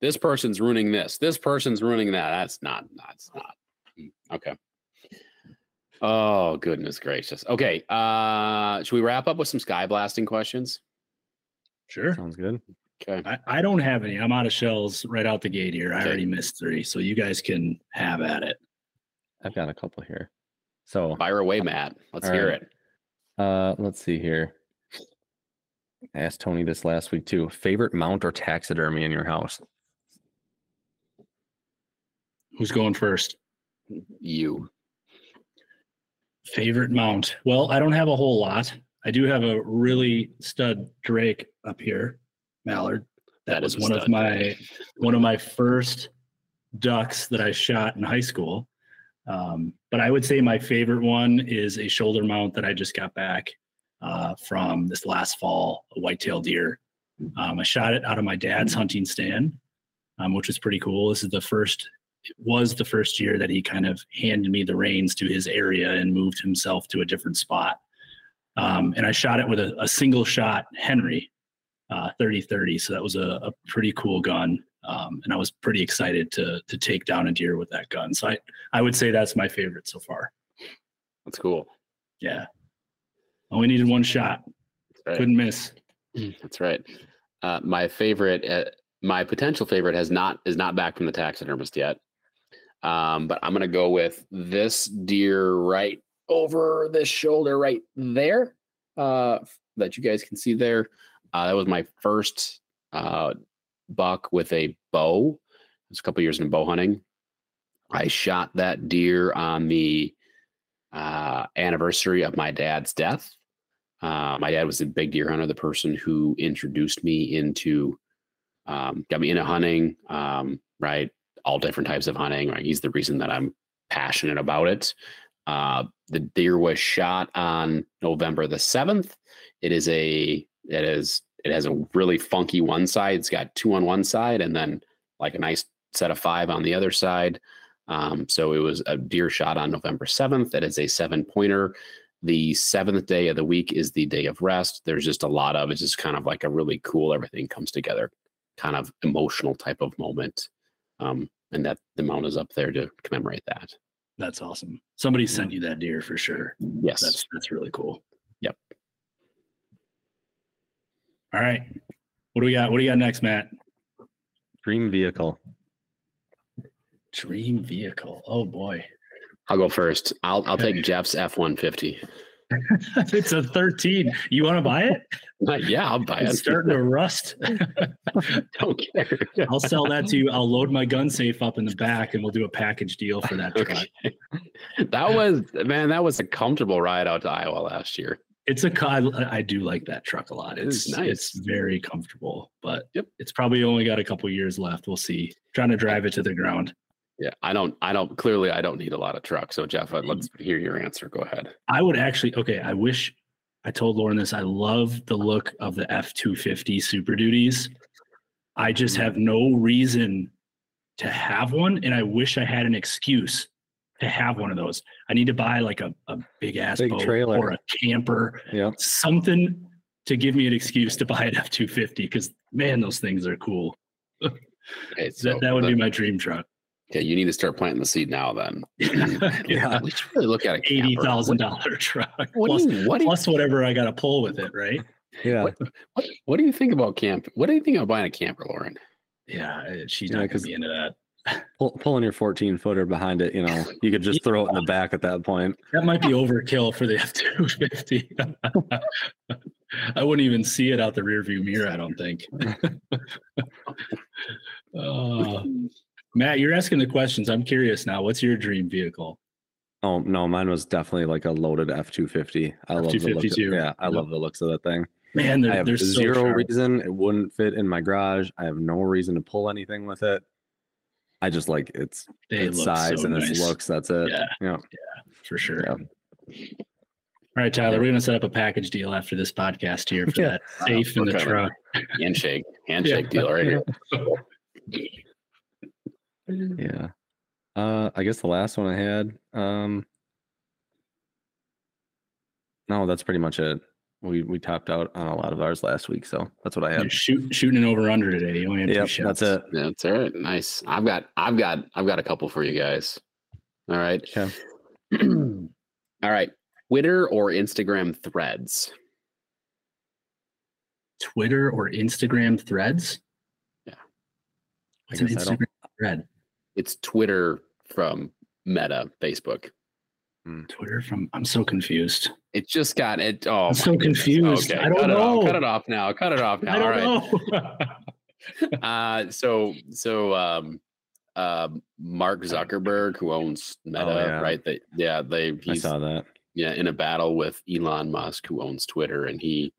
this person's ruining this, this person's ruining that. That's not that's not. Mm, Okay. Oh goodness gracious. Okay. Uh should we wrap up with some sky blasting questions? Sure. Sounds good. Okay. I, I don't have any. I'm out of shells right out the gate here. I already missed three. So you guys can have at it. I've got a couple here. So Fire away, Matt. Let's hear right. it. Uh, let's see here. I asked Tony this last week too. Favorite mount or taxidermy in your house? Who's going first? You. Favorite mount? Well, I don't have a whole lot. I do have a really stud Drake up here, Mallard. That, That was is a one of my one of my first ducks that I shot in high school. Um, but I would say my favorite one is a shoulder mount that I just got back uh, from this last fall, a whitetail deer. Um, I shot it out of my dad's hunting stand, um, which was pretty cool. This is the first, it was the first year that he kind of handed me the reins to his area and moved himself to a different spot. Um, and I shot it with a, a single shot Henry, uh, 30 30. So that was a, a pretty cool gun. Um, and I was pretty excited to to take down a deer with that gun. So I, I would say that's my favorite so far. That's cool. Yeah. Only needed one shot. Right. Couldn't miss. That's right. Uh, my favorite, uh, my potential favorite, has not is not back from the taxidermist yet. Um, but I'm gonna go with this deer right over this shoulder right there, uh, that you guys can see there. Uh, that was my first uh, buck with a bow. was a couple years into bow hunting. I shot that deer on the uh, anniversary of my dad's death. Uh, my dad was a big deer hunter, the person who introduced me into, um, got me into hunting, um, right? All different types of hunting. Right? He's the reason that I'm passionate about it. Uh, the deer was shot on November the seventh. It is a it is it has a really funky one side. It's got two on one side and then like a nice set of five on the other side. Um, so it was a deer shot on November 7th. That is a seven pointer. The seventh day of the week is the day of rest. There's just a lot of it's just kind of like a really cool, everything comes together, kind of emotional type of moment. Um, and that the mount is up there to commemorate that. That's awesome. Somebody sent you that deer for sure. Yes. That's that's really cool. Yep. All right. What do we got? What do you got next, Matt? Dream vehicle. Dream vehicle. Oh boy. I'll go first. I'll I'll take Jeff's F one fifty. it's a 13. You want to buy it? Uh, yeah, I'll buy it. It's starting to rust. Don't care. I'll sell that to you. I'll load my gun safe up in the back and we'll do a package deal for that truck. Okay. That was man. That was a comfortable ride out to Iowa last year. It's a I, I do like that truck a lot. It's nice. It's very comfortable, but Yep. it's probably only got a couple years left. We'll see. Trying to drive it to the ground. Yeah, I don't. I don't. Clearly, I don't need a lot of truck. So, Jeff, let's mm. hear your answer. Go ahead. I would actually okay. I wish I told Lauren this. I love the look of the F two fifty Super Duties. I just have mm. no reason to have one, and I wish I had an excuse to have one of those. I need to buy like a, a big ass Big boat trailer. or a camper, Yep. something to give me an excuse to buy an F two fifty. Because man, those things are cool. Okay, so That, that would the- be my dream truck. Okay. You need to start planting the seed now. Then, Yeah. we should really look at a camper. Eighty thousand dollar truck What, plus, do you, what, do you, whatever I got to pull with it, right? Yeah. What- what, what do you think about camp? What do you think about buying a camper, Lauren? Yeah, uh, she's Yeah, not gonna be into that. Pull, pulling your 14 footer behind it, you know, you could just throw it in the back at that point. That might be overkill for the F two fifty. I wouldn't even see it out the rear view mirror. I don't think. Uh, Matt, you're asking the questions. I'm curious now. What's your dream vehicle? Oh no, mine was definitely like a loaded F two fifty. I love the look. F250. Yeah, I Yep. love the looks of that thing. Man, I they're, have they're so zero sharp. reason it wouldn't fit in my garage. I have no reason to pull anything with it. I just like its They its size so and nice, its looks. That's it. Yeah. Yeah. for sure. Yeah. All right, Tyler, we're gonna set up a package deal after this podcast here for Yeah. that safe in the truck. Handshake, handshake Yeah. deal right here. Yeah. Uh, I guess the last one I had. Um, no, that's pretty much it. We we topped out on a lot of ours last week, so that's what I You're had. shoot, shooting an over under today. You only had two shots. that's it. Yeah, That's all right. Nice. I've got, I've got, I've got a couple for you guys. All right. Okay. all right. Twitter or Instagram threads? Twitter or Instagram threads? Yeah. What's an guess I don't- Instagram thread? It's Twitter from Meta, Facebook. Twitter from I'm so confused. It just got it. Oh, I'm so goodness. confused. Okay, I don't cut It know. off, cut it off now. Cut it off now. I don't right. know. Uh, so so um, uh, Mark Zuckerberg, who owns Meta, Oh, yeah. right? They, yeah, they I saw that. yeah in a battle with Elon Musk, who owns Twitter, and he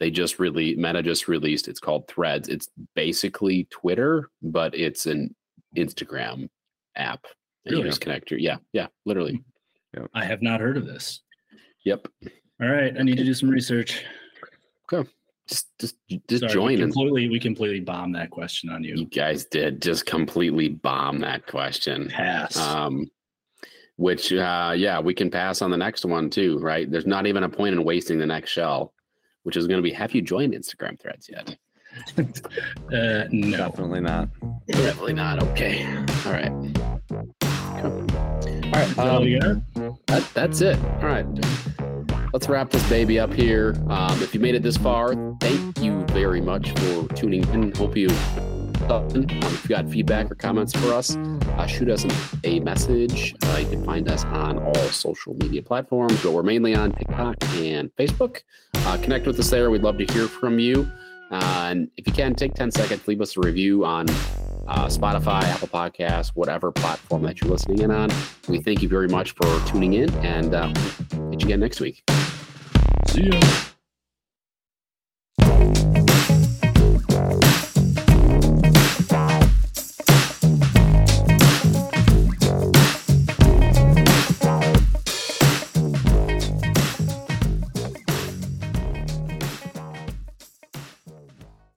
they just really Meta just released. It's called Threads. It's basically Twitter, but it's an Instagram app. And Really? you just connect your yeah yeah literally I have not heard of this. yep. All right, I need to do some research. Okay. Just just just Sorry, join we and completely we completely bombed that question on you you. guys did just completely bomb that question. Pass. um which uh yeah we can pass on the next one too right there's not even a point in wasting the next shell which is going to be have you joined instagram threads yet uh, no. Definitely not. definitely not okay all right Cool. all right Is that all um, that, that's it all right let's wrap this baby up here um if you made it this far thank you very much for tuning in hope you um, if you got feedback or comments for us, uh, shoot us a message. Uh, you can find us on all social media platforms, but we're mainly on TikTok and Facebook. Uh, connect with us there. We'd love to hear from you. Uh, and if you can, take 10 seconds, leave us a review on uh, Spotify, Apple Podcasts, whatever platform that you're listening in on. We thank you very much for tuning in and uh, catch you again next week. See ya.